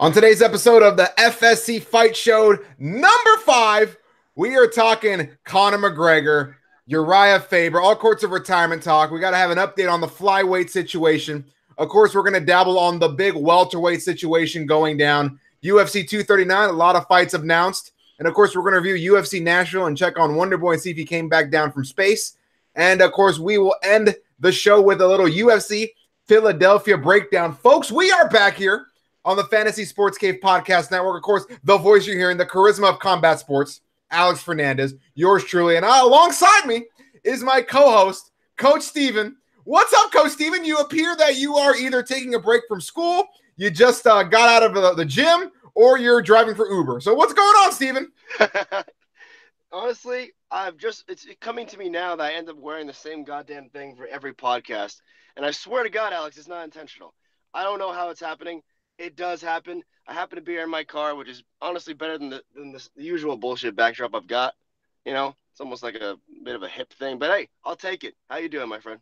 On today's episode of the FSC Fight Show number five, we are talking Conor McGregor, Urijah Faber, all sorts of retirement talk. We got to have an update on the flyweight situation. Of course, we're going to dabble on the big welterweight situation going down. UFC 239, a lot of fights announced. And of course, we're going to review UFC Nashville and check on Wonderboy and see if he came back down from space. And of course, we will end the show with a little UFC Philadelphia breakdown. Folks, we are back here on the Fantasy Sports Cave Podcast Network. Of course, the voice you're hearing, the charisma of combat sports, Alex Fernandez, yours truly. And uh, alongside me is my co host, Coach Steven. What's up, Coach Steven? You appear that you are either taking a break from school, you just uh, got out of the, the gym, or you're driving for Uber. So, what's going on, Steven? Honestly, I've just it's coming to me now that I end up wearing the same goddamn thing for every podcast. And I swear to God, Alex, it's not intentional. I don't know how it's happening it does happen. I happen to be here in my car, which is honestly better than the than the, the usual bullshit backdrop I've got. You know, it's almost like a bit of a hip thing, but hey, I'll take it. How you doing, my friend?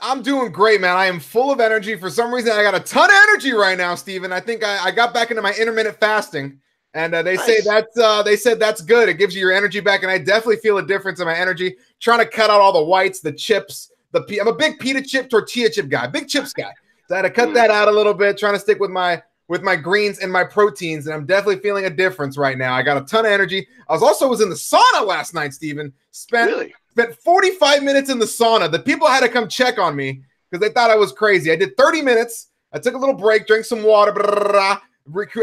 I'm doing great, man. I am full of energy. For some reason, I got a ton of energy right now, Steven. I think I, I got back into my intermittent fasting, and uh, they nice. say that's uh, they said that's good. It gives you your energy back, and I definitely feel a difference in my energy. Trying to cut out all the whites, the chips, the I'm a big pita chip, tortilla chip guy, big chips guy. So I had to cut that out a little bit, trying to stick with my with my greens and my proteins, and I'm definitely feeling a difference right now. I got a ton of energy. I was also was in the sauna last night, Steven. Spent really? spent 45 minutes in the sauna. The people had to come check on me because they thought I was crazy. I did 30 minutes. I took a little break, drank some water, blah, blah, blah,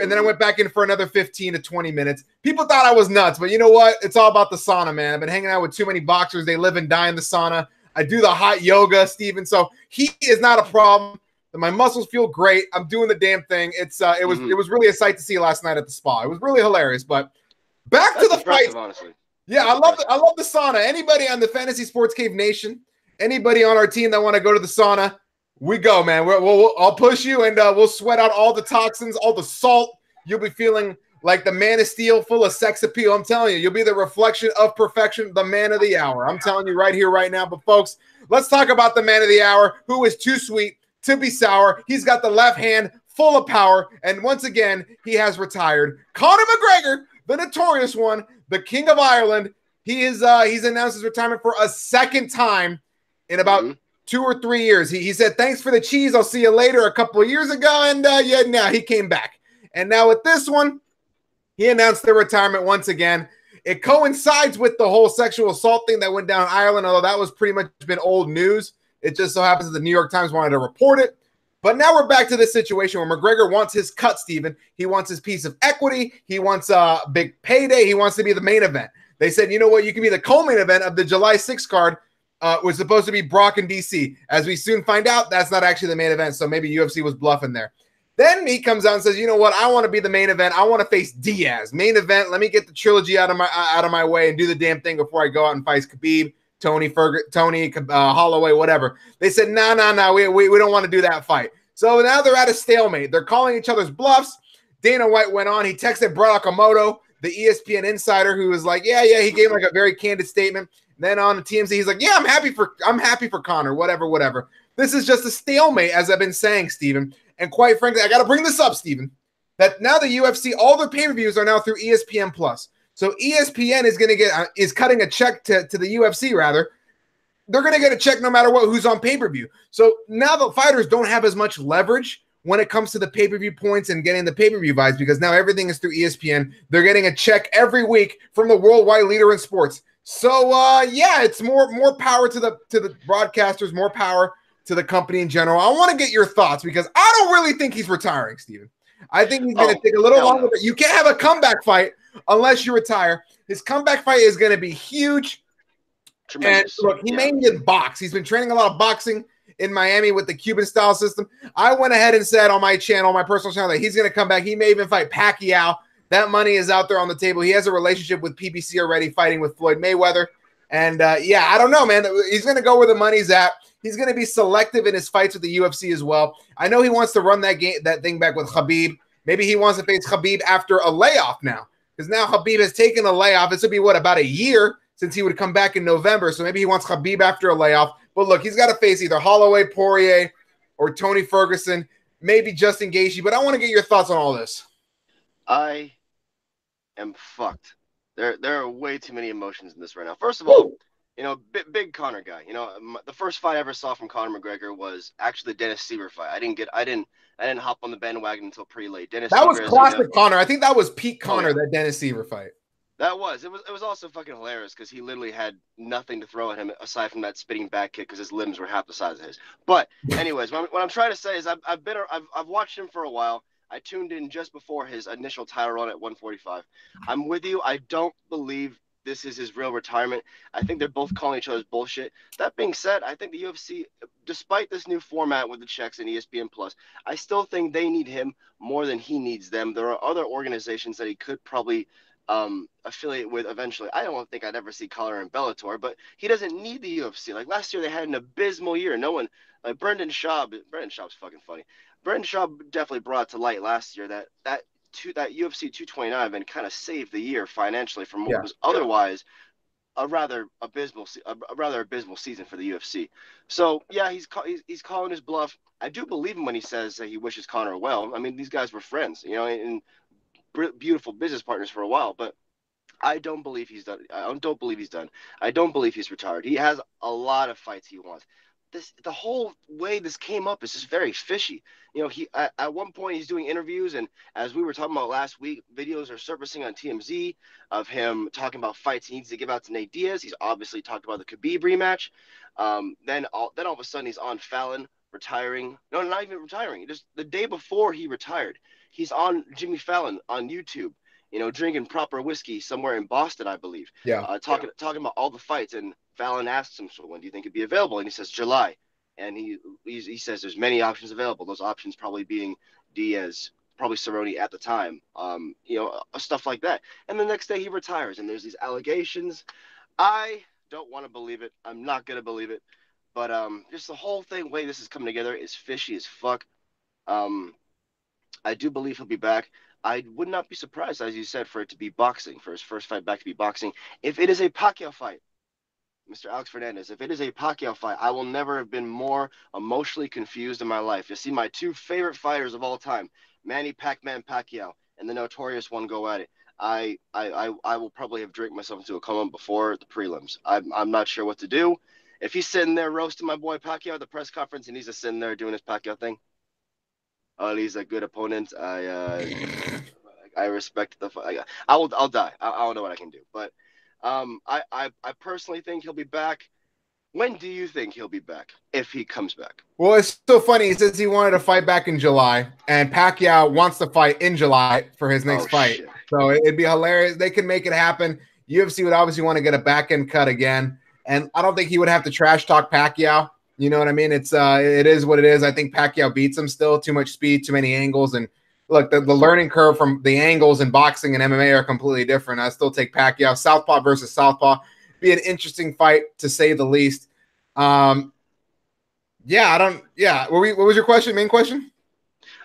and then I went back in for another 15 to 20 minutes. People thought I was nuts, but you know what? It's all about the sauna, man. I've been hanging out with too many boxers. They live and die in the sauna. I do the hot yoga, Steven. So he is not a problem. My muscles feel great. I'm doing the damn thing. It's uh, it was mm-hmm. it was really a sight to see last night at the spa. It was really hilarious. But back That's to the fight. Honestly, yeah, I love the, I love the sauna. Anybody on the Fantasy Sports Cave Nation, anybody on our team that want to go to the sauna, we go, man. we will we'll, I'll push you, and uh, we'll sweat out all the toxins, all the salt. You'll be feeling like the man of steel, full of sex appeal. I'm telling you, you'll be the reflection of perfection, the man of the hour. I'm telling you right here, right now. But folks, let's talk about the man of the hour, who is too sweet to be sour. He's got the left hand full of power. And once again, he has retired. Conor McGregor, the notorious one, the King of Ireland. He is uh he's announced his retirement for a second time in about mm-hmm. two or three years. He, he said, Thanks for the cheese. I'll see you later a couple of years ago. And uh yeah, now he came back. And now with this one, he announced the retirement once again. It coincides with the whole sexual assault thing that went down in Ireland, although that was pretty much been old news. It just so happens that the New York Times wanted to report it. But now we're back to this situation where McGregor wants his cut, Steven. He wants his piece of equity. He wants a big payday. He wants to be the main event. They said, you know what? You can be the co-main event of the July 6th card. Uh, was supposed to be Brock and DC. As we soon find out, that's not actually the main event. So maybe UFC was bluffing there. Then he comes out and says, "You know what? I want to be the main event. I want to face Diaz. Main event. Let me get the trilogy out of my out of my way and do the damn thing before I go out and fight Khabib. Tony Ferg- Tony uh, Holloway, whatever. They said, no, no, no, we, we, don't want to do that fight. So now they're at a stalemate. They're calling each other's bluffs. Dana White went on. He texted Brett Okamoto, the ESPN insider, who was like, yeah, yeah. He gave like a very candid statement. Then on the TMZ, he's like, yeah, I'm happy for I'm happy for Conor, whatever, whatever. This is just a stalemate, as I've been saying, Steven. And quite frankly, I got to bring this up, Steven. That now the UFC, all their pay per views are now through ESPN Plus. So ESPN is going to get uh, is cutting a check to, to the UFC rather. They're going to get a check no matter what who's on pay per view. So now the fighters don't have as much leverage when it comes to the pay per view points and getting the pay per view vibes because now everything is through ESPN. They're getting a check every week from the worldwide leader in sports. So uh, yeah, it's more more power to the to the broadcasters, more power to the company in general. I want to get your thoughts because I don't really think he's retiring, Steven. I think he's going to oh, take a little longer. No. You can't have a comeback fight unless you retire. His comeback fight is going to be huge. Tremendous. And look, he yeah. may even box. He's been training a lot of boxing in Miami with the Cuban style system. I went ahead and said on my channel, my personal channel, that he's going to come back. He may even fight Pacquiao. That money is out there on the table. He has a relationship with PBC already, fighting with Floyd Mayweather. And uh, yeah, I don't know, man. He's going to go where the money's at. He's going to be selective in his fights with the UFC as well. I know he wants to run that game, that thing back with Khabib. Maybe he wants to face Khabib after a layoff now because now Khabib has taken a layoff. This will be what about a year since he would come back in November. So maybe he wants Khabib after a layoff. But look, he's got to face either Holloway, Poirier, or Tony Ferguson, maybe Justin Gaethje. But I want to get your thoughts on all this. I am fucked. There, there are way too many emotions in this right now. First of all, you know, big, big Conor guy. You know, the first fight I ever saw from Conor McGregor was actually the Dennis Siver fight. I didn't get, I didn't, I didn't hop on the bandwagon until pretty late. Dennis. That Siver was classic you know, Conor. I think that was peak Oh, Conor. yeah. That Dennis Siver fight. That was. It was. It was also fucking hilarious because he literally had nothing to throw at him aside from that spinning back kick because his limbs were half the size of his. But anyways, what I'm, what I'm trying to say is I've, I've been I've, I've watched him for a while. I tuned in just before his initial title run at 145. I'm with you. I don't believe this is his real retirement. I think they're both calling each other's bullshit. That being said, I think the UFC, despite this new format with the checks and ESPN Plus, I still think they need him more than he needs them. There are other organizations that he could probably um, affiliate with eventually. I don't think I'd ever see Conor in Bellator, but he doesn't need the UFC. Like last year, they had an abysmal year. No one, like Brendan Schaub. Brendan Schaub's fucking funny. Brendan Schaub definitely brought to light last year that that two, that UFC 229 event kind of saved the year financially from what Yeah. was otherwise a rather abysmal a, rather abysmal season for the UFC. So yeah, he's, he's he's calling his bluff. I do believe him when he says that he wishes Conor well. I mean, these guys were friends, you know, and br- beautiful business partners for a while, but I don't believe he's done. I don't believe he's done. I don't believe he's retired. He has a lot of fights he wants. This the whole way this came up is just very fishy. You know, he at, at one point he's doing interviews, and as we were talking about last week, videos are surfacing on TMZ of him talking about fights he needs to give out to Nate Diaz. He's obviously talked about the Khabib rematch. Um, then all then all of a sudden he's on Fallon retiring. No, not even retiring. Just the day before he retired, he's on Jimmy Fallon on YouTube. You know, drinking proper whiskey somewhere in Boston, I believe Yeah. uh, talking talking about all the fights. And Fallon asks him, "So when do you think it'd be available?" And he says, "July." And he he says there's many options available. Those options probably being Diaz, probably Cerrone at the time, um, you know, uh, stuff like that. And the next day he retires, and there's these allegations. I don't want to believe it. I'm not gonna believe it. But um, just the whole thing, way this is coming together, is fishy as fuck. Um, I do believe he'll be back. I would not be surprised, as you said, for it to be boxing, for his first fight back to be boxing. If it is a Pacquiao fight, Mr. Alex Fernandez, if it is a Pacquiao fight, I will never have been more emotionally confused in my life. You see my two favorite fighters of all time, Manny Pac-Man Pacquiao and the notorious one go at it. I, I, I, I will probably have drank myself into a coma before the prelims. I'm, I'm not sure what to do. If he's sitting there roasting my boy Pacquiao at the press conference and he's just sitting there doing his Pacquiao thing, oh, he's a good opponent. I, uh, I respect the. I, I will. I'll die. I, I don't know what I can do, but um, I, I, I personally think he'll be back. When do you think he'll be back? If he comes back? Well, it's so funny. He says he wanted to fight back in July, and Pacquiao wants to fight in July for his next Oh, fight. shit. So it'd be hilarious. They could make it happen. UFC would obviously want to get a back end cut again, and I don't think he would have to trash talk Pacquiao. You know what I mean? It's uh, it is what it is. I think Pacquiao beats him still. Too much speed, too many angles, and look, the, the learning curve from the angles in boxing and MMA are completely different. I still take Pacquiao. Southpaw versus Southpaw be an interesting fight to say the least. Um, yeah, I don't. Yeah, what, we, what was your question? Main question?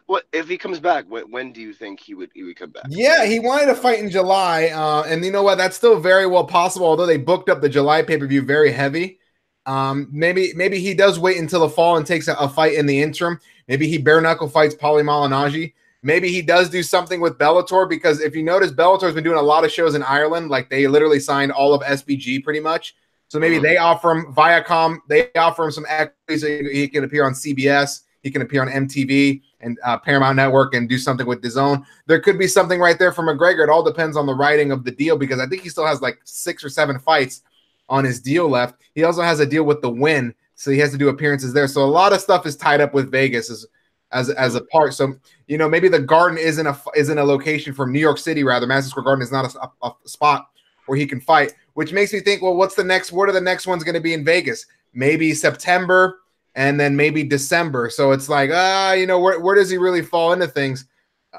What if he comes back? When, when do you think he would he would come back? Yeah, he wanted to fight in July, uh, and you know what? That's still very well possible. Although they booked up the July pay per view very heavy. Um, maybe maybe he does wait until the fall and takes a, a fight in the interim. Maybe he bare knuckle fights Paulie Malignaggi. Maybe he does do something with Bellator because if you notice, Bellator's been doing a lot of shows in Ireland. Like they literally signed all of SBG pretty much. So maybe Mhm. they offer him Viacom. They offer him some equity so he can appear on CBS. He can appear on MTV and uh, Paramount Network and do something with DAZN. There could be something right there for McGregor. It all depends on the writing of the deal because I think he still has like six or seven fights on his deal left. He also has a deal with the Wynn, so he has to do appearances there. So a lot of stuff is tied up with Vegas as as as a part. So you know maybe the Garden isn't a isn't a location from New York City. Rather, Madison Square Garden is not a, a, a spot where he can fight, which makes me think, well, what's the next? What are the next ones going to be in Vegas? Maybe September and then maybe December. So it's like, ah, you know, where, where does he really fall into things? Uh,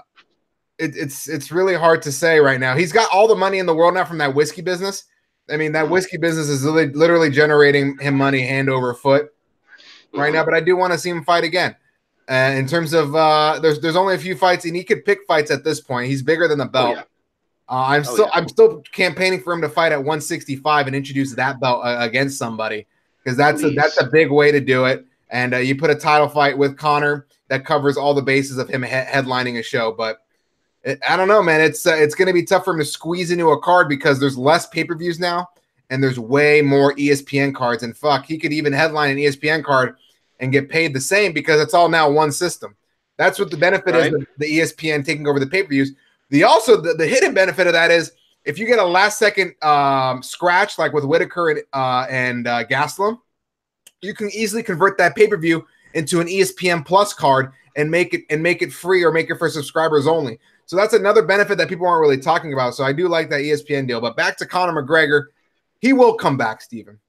it, it's it's really hard to say right now. He's got all the money in the world now from that whiskey business. I mean, that mm-hmm. whiskey business is literally, literally generating him money hand over foot right now. Mm-hmm. But I do want to see him fight again. Uh, in terms of uh, there's there's only a few fights, and he could pick fights at this point. He's bigger than the Oh, belt. yeah. Uh, I'm Oh, still yeah. I'm still campaigning for him to fight at 165 and introduce that belt uh, against somebody because that's a, that's a big way to do it. And uh, you put a title fight with Conor that covers all the bases of him he- headlining a show. But it, I don't know, man. It's uh, it's going to be tough for him to squeeze into a card because there's less pay per views now, and there's way more ESPN cards. And fuck, he could even headline an ESPN card and get paid the same because it's all now one system. That's what the benefit right. is the, the ESPN taking over the pay per views. The also the, the hidden benefit of that is if you get a last second um, scratch like with Whittaker and uh, and uh, Gastelum, you can easily convert that pay per view into an ESPN Plus card and make it and make it free or make it for subscribers only. So that's another benefit that people aren't really talking about. So I do like that ESPN deal. But back to Conor McGregor, he will come back, Steven.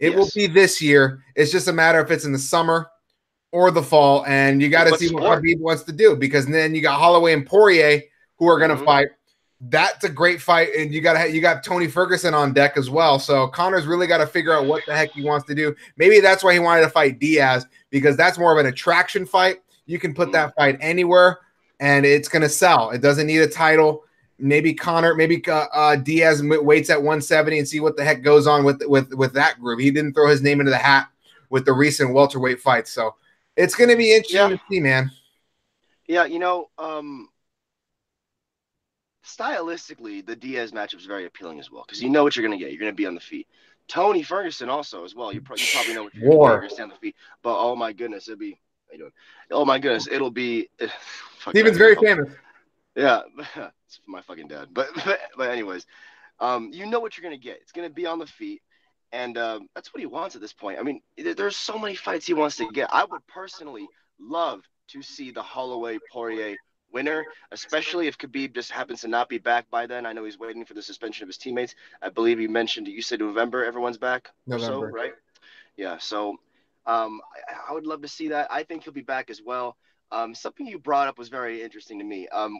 It yes. will be this year. It's just a matter if it's in the summer or the fall, and you got to see sport? what Khabib wants to do because then you got Holloway and Poirier who are going to mm-hmm. fight. That's a great fight, and you got you got Tony Ferguson on deck as well. So Conor's really got to figure out what the heck he wants to do. Maybe that's why he wanted to fight Diaz because that's more of an attraction fight. You can put that fight anywhere, and it's going to sell. It doesn't need a title. Maybe Conor, maybe uh, uh, Diaz waits at 170 and see what the heck goes on with with with that group. He didn't throw his name into the hat with the recent welterweight fights, so it's going to be interesting yeah. to see, man. Yeah, you know, um, stylistically, the Diaz matchup is very appealing as well because you know what you're going to get. You're going to be on the feet. Tony Ferguson also as well. You, pro- you probably know what you're going to on the feet. But oh my goodness, it'll be. How you doing? Oh my goodness, it'll be. Steven's very famous. Yeah, it's my fucking dad. But but, but anyways, um, you know what you're going to get. It's going to be on the feet. And um, that's what he wants at this point. I mean, there's so many fights he wants to get. I would personally love to see the Holloway Poirier winner, especially if Khabib just happens to not be back by then. I know he's waiting for the suspension of his teammates. I believe you mentioned you said November everyone's back. November, so, right? Yeah. So um, I, I, would love to see that. I think he'll be back as well. Um, something you brought up was very interesting to me. Um,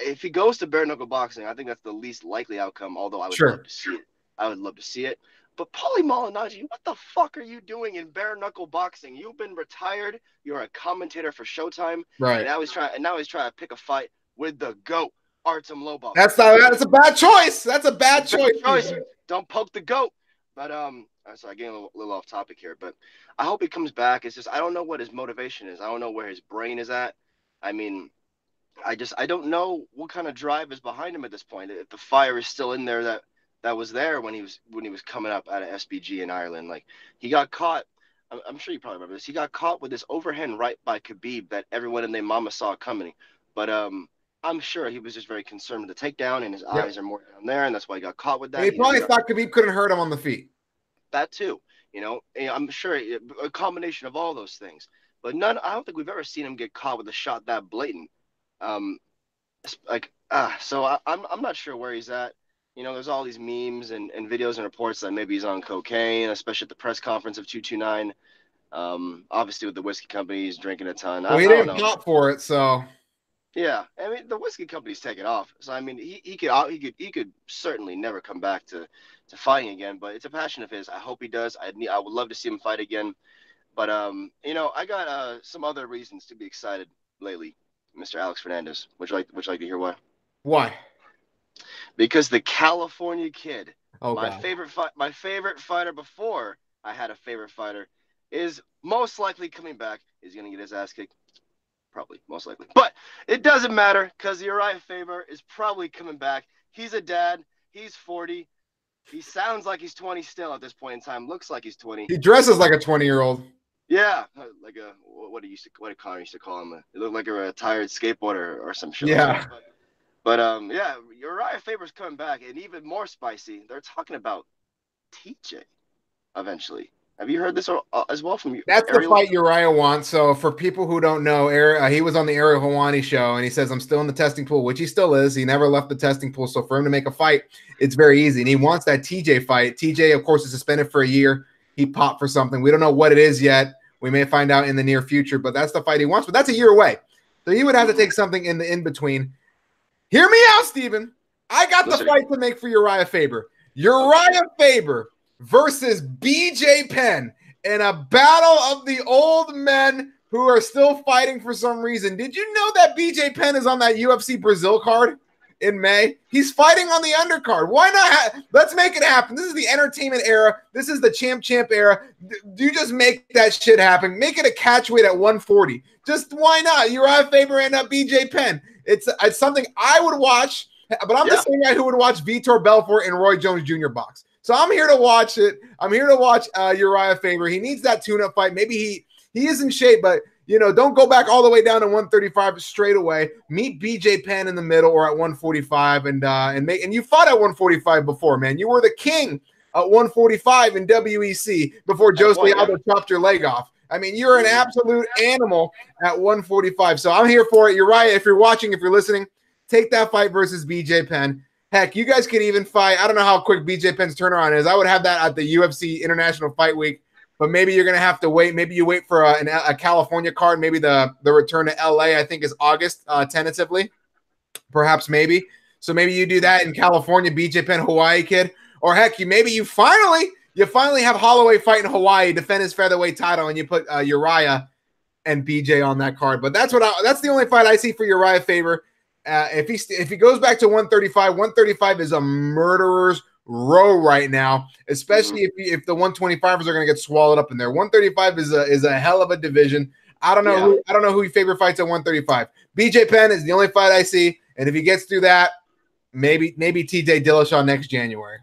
if he goes to bare knuckle boxing, I think that's the least likely outcome. Although I would sure. love to see it. I would love to see it. But Paulie Malignaggi, what the fuck are you doing in bare knuckle boxing? You've been retired. You're a commentator for Showtime. Right. And now he's trying. And now he's trying to pick a fight with the goat, Artem Lobov. That's not. That's a bad choice. That's a bad choice. choice. Don't poke the goat. But um, sorry, getting a little, little, off topic here. But I hope he comes back. It's just I don't know what his motivation is. I don't know where his brain is at. I mean, I just I don't know what kind of drive is behind him at this point. If the fire is still in there that that was there when he was when he was coming up out of SBG in Ireland. Like he got caught. I'm, I'm sure you probably remember this. He got caught with this overhand right by Khabib that everyone in their mama saw coming. But um, I'm sure he was just very concerned with the takedown, and his yep. eyes are more down there, and that's why he got caught with that. he probably thought Khabib couldn't hurt him on the feet. That too, you know. I'm sure a combination of all those things. But none. I don't think we've ever seen him get caught with a shot that blatant. Um, like ah, so I, I'm I'm not sure where he's at you know, there's all these memes and, and videos and reports that maybe he's on cocaine, especially at the press conference of 229. Um, obviously, with the whiskey company, he's drinking a ton. Well, I, he didn't pop for it, so. Yeah, I mean the whiskey company's taken off, so I mean he, he could he could he could certainly never come back to, to fighting again. But it's a passion of his. I hope he does. I I would love to see him fight again. But um, you know, I got uh some other reasons to be excited lately, Mr. Alex Fernandez. Would you like Would you like to hear why? Why? because the California Kid, oh, my God. favorite fight, my favorite fighter before I had a favorite fighter, is most likely coming back. He's gonna get his ass kicked, probably, most likely. But it doesn't matter because Urijah Faber is probably coming back. He's a dad. He's 40. He sounds like he's 20 still at this point in time. Looks like he's 20. He dresses like a 20 year old. Yeah, like a what he used to what did Conor used to call him? He looked like a retired skateboarder or some shit. Yeah. Like but um, yeah, Urijah Faber's coming back, and even more spicy. They're talking about TJ eventually. Have you heard this as well from you? That's Ariel? the fight Urijah wants. So for people who don't know, uh, he was on the Ariel Helwani show, and he says, "I'm still in the testing pool," which he still is. He never left the testing pool. So for him to make a fight, it's very easy, and he wants that TJ fight. TJ, of course, is suspended for a year. He popped for something. We don't know what it is yet. We may find out in the near future, but that's the fight he wants. But that's a year away. So he would have to take something in the in between. Hear me out, Steven. I got the fight to make for Urijah Faber. Urijah Faber versus BJ Penn in a battle of the old men who are still fighting for some reason. Did you know that BJ Penn is on that UFC Brazil card in May? He's fighting on the undercard. Why not? Ha- Let's make it happen. This is the entertainment era. This is the champ champ era. Do you just make that shit happen? Make it a catch weight at 140. Just why not? Urijah Faber and up BJ Penn. It's it's something I would watch, but I'm Yeah. the same guy who would watch Vitor Belfort and Roy Jones Jr. box. So I'm here to watch it. I'm here to watch uh, Urijah Faber. He needs that tune-up fight. Maybe he he is in shape, but you know, don't go back all the way down to 135 straight away. Meet BJ Penn in the middle or at 145, and uh, and make and you fought at 145 before, man. You were the king at 145 in WEC before Jose. Aldo chopped your leg off. I mean, you're an absolute animal at 145. So I'm here for it. Urijah, if you're watching, if you're listening, take that fight versus BJ Penn. Heck, you guys could even fight. I don't know how quick BJ Penn's turnaround is. I would have that at the UFC International Fight Week, but maybe you're gonna have to wait. Maybe you wait for a, an, a California card. Maybe the the return to LA. I think is August uh, tentatively, perhaps maybe. So maybe you do that in California, BJ Penn, Hawaii kid, or heck, you maybe you finally you finally have Holloway fight in Hawaii, defend his featherweight title, and you put uh, Urijah and BJ on that card. But that's what I, that's the only fight I see for Urijah Faber. Uh, if he st- if he goes back to 135, 135 is a murderer's row right now, especially if he, if the 125ers are going to get swallowed up in there. 135 is a is a hell of a division. I don't know Yeah. who I don't know who your favorite fights at 135. BJ Penn is the only fight I see, and if he gets through that, maybe maybe TJ Dillashaw next January.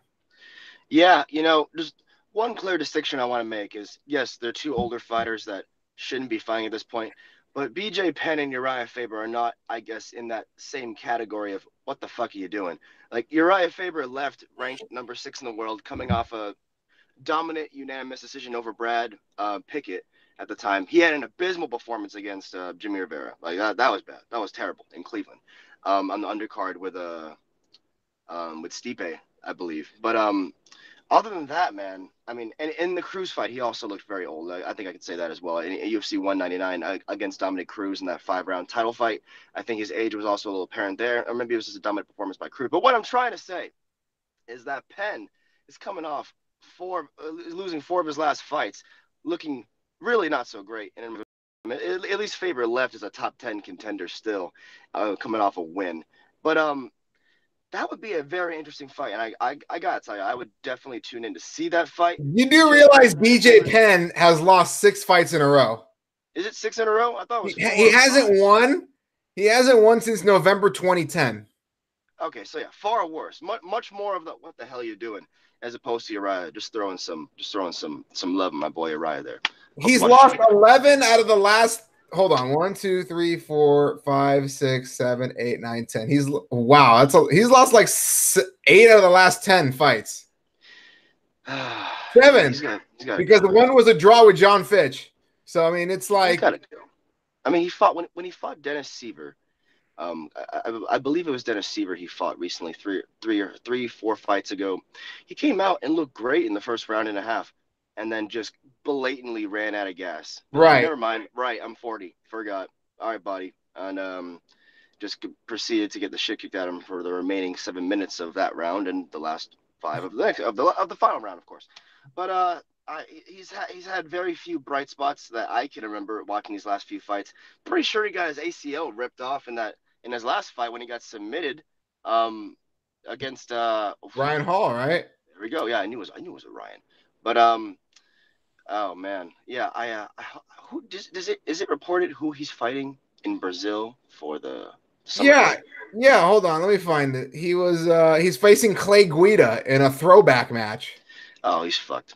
Yeah, you know, just one clear distinction I want to make is yes, they're two older fighters that shouldn't be fighting at this point, but BJ Penn and Urijah Faber are not, I guess, in that same category of what the fuck are you doing? Like Urijah Faber left ranked number six in the world, coming off a dominant unanimous decision over Brad uh, Pickett at the time. He had an abysmal performance against uh, Jimmy Rivera. Like that, that was bad. That was terrible in Cleveland um, on the undercard with uh, um, with Stipe, I believe. But um, other than that, man, I mean, and in the Cruz fight, he also looked very old. I, I think I could say that as well. In, UFC 199 uh, against Dominick Cruz in that five round title fight, I think his age was also a little apparent there, or maybe it was just a dominant performance by Cruz. But what I'm trying to say is that Penn is coming off four, uh, losing four of his last fights, looking really not so great. And at, at least Faber left as a top 10 contender still, uh, coming off a win. But um, that would be a very interesting fight, and I, I, I gotta tell you, I would definitely tune in to see that fight. You do realize BJ Penn has lost six fights in a row. Is it six in a row? I thought it He, was. he four hasn't won. He hasn't won since November 2010. Okay, so yeah, far worse. Much, much more of the what the hell you doing, as opposed to Urijah just throwing some, just throwing some, some love my boy Urijah there. He's Much- lost 11 out of the last. Hold on, one, two, three, four, five, six, seven, eight, nine, ten. He's wow. That's a, he's lost like eight out of the last ten fights Seven. He's gonna, he's gonna because the one was a draw with John Fitch. So I mean, it's like go. I mean, he fought when when he fought Dennis Siver. Um, I, I, I believe it was Dennis Siver he fought recently, three, three or three, four fights ago. He came out and looked great in the first round and a half, and then just blatantly ran out of gas. Right. Never mind. Right. I'm 40. Forgot. All right, buddy. And um, just proceeded to get the shit kicked out of him for the remaining seven minutes of that round and the last five of the next of the of the final round, of course. But uh, I, he's had he's had very few bright spots that I can remember watching these last few fights. Pretty sure he got his ACL ripped off in that in his last fight when he got submitted um against uh Ryan Hall, right? there we go. Yeah, I knew it was I knew it was a Ryan. But um oh man. Yeah, I uh who does, does it is it reported who he's fighting in Brazil for the Yeah, yeah. Hold on, let me find it. He was uh he's facing Clay Guida in a throwback match. Oh, he's fucked.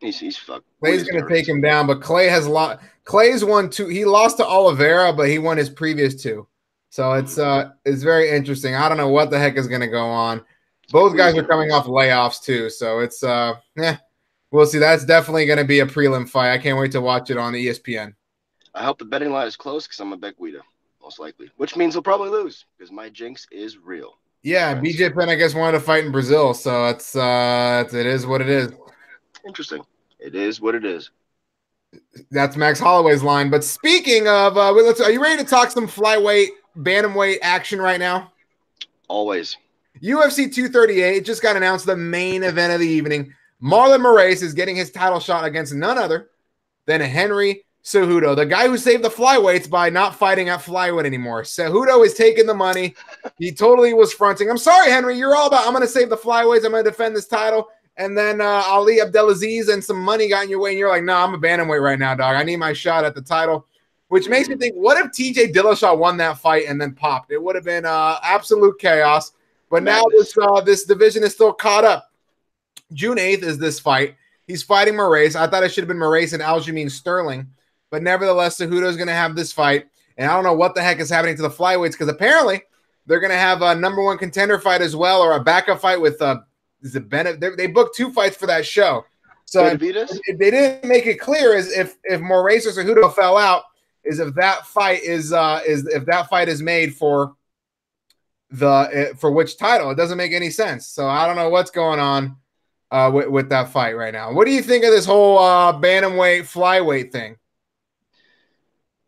He's he's fucked. Clay's He's gonna take him down, but Clay has lost. Clay's won two. He lost to Oliveira, but he won his previous two. So it's uh it's very interesting. I don't know what the heck is gonna go on. Both guys are coming off layoffs too, so it's uh yeah. We'll see. That's definitely gonna be a prelim fight. I can't wait to watch it on ESPN. I hope the betting line is close because I'm a bet Guida, most likely. Which means he'll probably lose because my jinx is real. Yeah, Friends. BJ Penn, I guess, wanted to fight in Brazil, so it's uh it is what it is. Interesting. It is what it is. That's Max Holloway's line. But speaking of, uh, let's. Are you ready to talk some flyweight, bantamweight action right now? Always. UFC 238 just got announced the main event of the evening. Marlon Moraes is getting his title shot against none other than Henry Cejudo, the guy who saved the flyweights by not fighting at flyweight anymore. Cejudo is taking the money. He totally was fronting. I'm sorry, Henry. You're all about. I'm going to save the flyweights. I'm going to defend this title. And then uh, Ali Abdelaziz and some money got in your way, and you're like, "No, I'm a bantamweight right now, dog. I need my shot at the title." which makes me think, what if TJ Dillashaw won that fight and then popped? It would have been uh, absolute chaos. But now this uh, this division is still caught up. June 8th is this fight. He's fighting Moraes. I thought it should have been Moraes and Aljamain Sterling. But nevertheless, Cejudo is going to have this fight. And I don't know what the heck is happening to the flyweights because apparently they're going to have a number one contender fight as well or a backup fight with uh, is it Bennett? They booked two fights for that show. So if, if they didn't make it clear is if if Moraes or Cejudo fell out, is if that fight is uh is if that fight is made for the eh, for which title. It doesn't make any sense. So I don't know what's going on uh with, with that fight right now. What do you think of this whole uh bantamweight flyweight thing?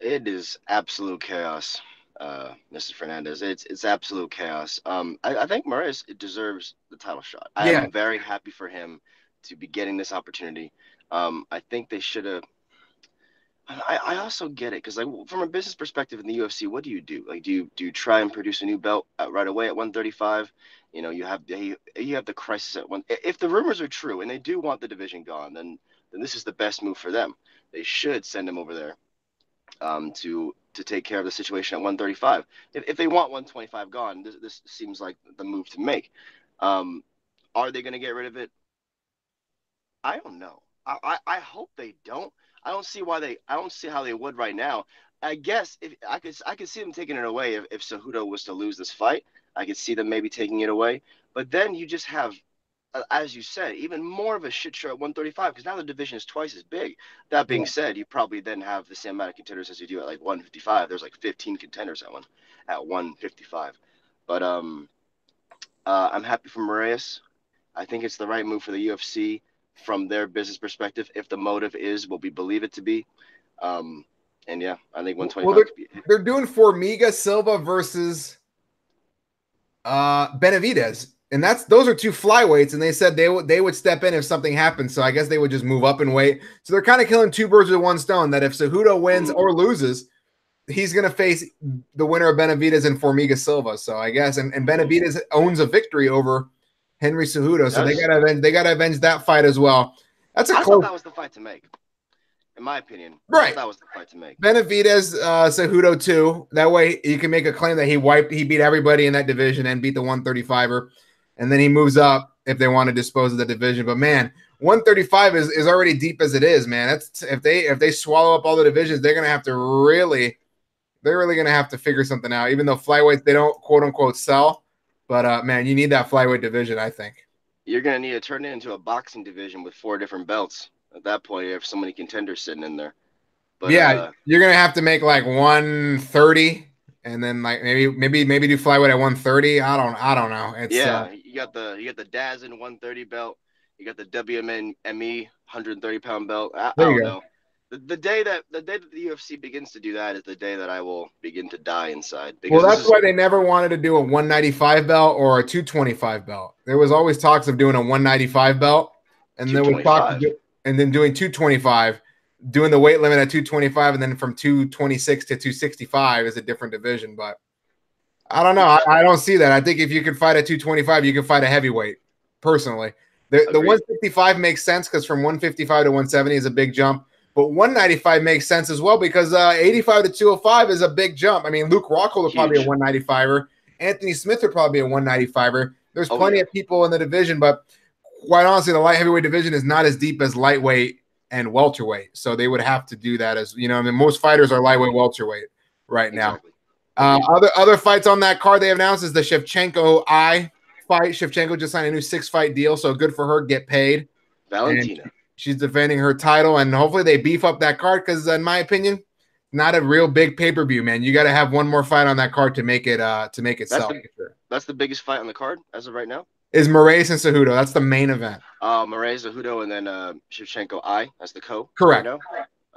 It is absolute chaos, uh, Mr. Fernandez. It's it's absolute chaos. Um, I, I think Moraes deserves the title shot. I yeah. am very happy for him to be getting this opportunity. Um, I think they should have. I, I also get it because like from a business perspective in the UFC, what do you do? Like, do you do you try and produce a new belt right away at 135? You know, you have you, you have the crisis at one. If the rumors are true and they do want the division gone, then then this is the best move for them. They should send him over there um, to to take care of the situation at 135. If, if they want 125 gone, this, this seems like the move to make. Um, are they going to get rid of it? I don't know. I, I, I hope they don't. I don't see why they. I don't see how they would right now. I guess if I could, I could see them taking it away if, if Cejudo was to lose this fight. I could see them maybe taking it away. But then you just have uh, as you said, even more of a shit show at 135 because now the division is twice as big. That being yeah. said, you probably then have the same amount of contenders as you do at like 155. There's like 15 contenders at one at 155. But um, uh, I'm happy for Moraes. I think it's the right move for the UFC from their business perspective. If the motive is what we believe it to be, um, and yeah, I think 125. Well, they're, they're doing Formiga Silva versus uh Benavidez and that's those are two flyweights, and they said they would they would step in if something happened. So I guess they would just move up and wait. So they're kind of killing two birds with one stone. That if Cejudo wins or loses, he's gonna face the winner of Benavidez and Formiga Silva. So I guess and, and Benavidez owns a victory over Henry Cejudo. So they gotta avenge, they gotta avenge that fight as well. That's a I close. I thought that was the fight to make, in my opinion. Right, that was the fight to make. Benavidez, uh, Cejudo too. That way you can make a claim that he wiped, he beat everybody in that division and beat the 135er and then he moves up if they want to dispose of the division. But man, 135 is, is already deep as it is, man. That's if they if they swallow up all the divisions, they're gonna have to really they're really gonna have to figure something out. Even though flyweights they don't quote unquote sell, but uh man, you need that flyweight division, I think. You're gonna need to turn it into a boxing division with four different belts. At that point, you have so many contenders sitting in there. But yeah, uh, you're gonna have to make like 130 and then like maybe maybe maybe do flyweight at 130. I don't I don't know. It's yeah, uh, you got the you got the DAZN 130 belt. You got the WME 130 pound belt. I, I don't know. The, the, day that the day that the UFC begins to do that is the day that I will begin to die inside. Well, that's is, why they never wanted to do a 195 belt or a 225 belt. There was always talks of doing a 195 belt, and then we talked, and then doing 225 doing the weight limit at 225 and then from 226 to 265 is a different division. But I don't know. I, I don't see that. I think if you can fight at 225, you can fight a heavyweight. Personally, the, the 155 makes sense because from 155 to 170 is a big jump. But 195 makes sense as well because uh, 85 to 205 is a big jump. I mean, Luke Rockhold is probably a 195er. Anthony Smith would probably be a 195er. There's oh, plenty yeah. of people in the division, but quite honestly, the light heavyweight division is not as deep as lightweight and welterweight. So they would have to do that as you know. I mean, most fighters are lightweight, welterweight right now. Exactly. Uh, other other fights on that card they have announced is the Shevchenko Eye fight. Shevchenko just signed a new six fight deal, so good for her. Get paid. Valentina. And she's defending her title, and hopefully they beef up that card because, in my opinion, not a real big pay per view. Man, you got to have one more fight on that card to make it uh to make it that's sell. The, that's the biggest fight on the card as of right now is Moraes and Cejudo. That's the main event. Uh, Moraes, Cejudo, and then uh, Shevchenko Eye. That's the co. Correct.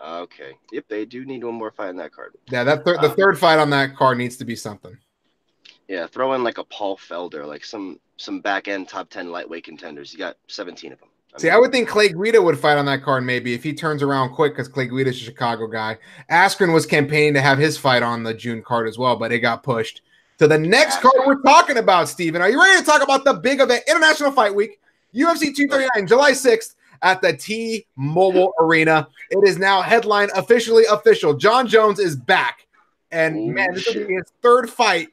Okay. Yep, they do need one more fight on that card. Yeah, that thir- the um, third fight on that card needs to be something. Yeah, throw in like a Paul Felder, like some some back end top ten lightweight contenders. You got seventeen of them. I See, mean, I would think Clay Guida would fight on that card maybe if he turns around quick because Clay Guida's a Chicago guy. Askren was campaigning to have his fight on the June card as well, but it got pushed to the next card we're talking about, Steven. Are you ready to talk about the big event, International Fight Week, UFC 239, July 6th at the T-Mobile Arena. It is now headline officially official. Jon Jones is back, and Oh, man, this will be his third fight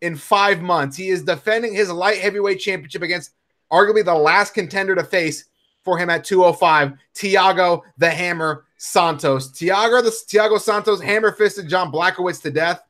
in five months. He is defending his light heavyweight championship against arguably the last contender to face for him at 205, Thiago the Hammer Santos. Thiago the Thiago Santos hammer fisted John Blachowicz to death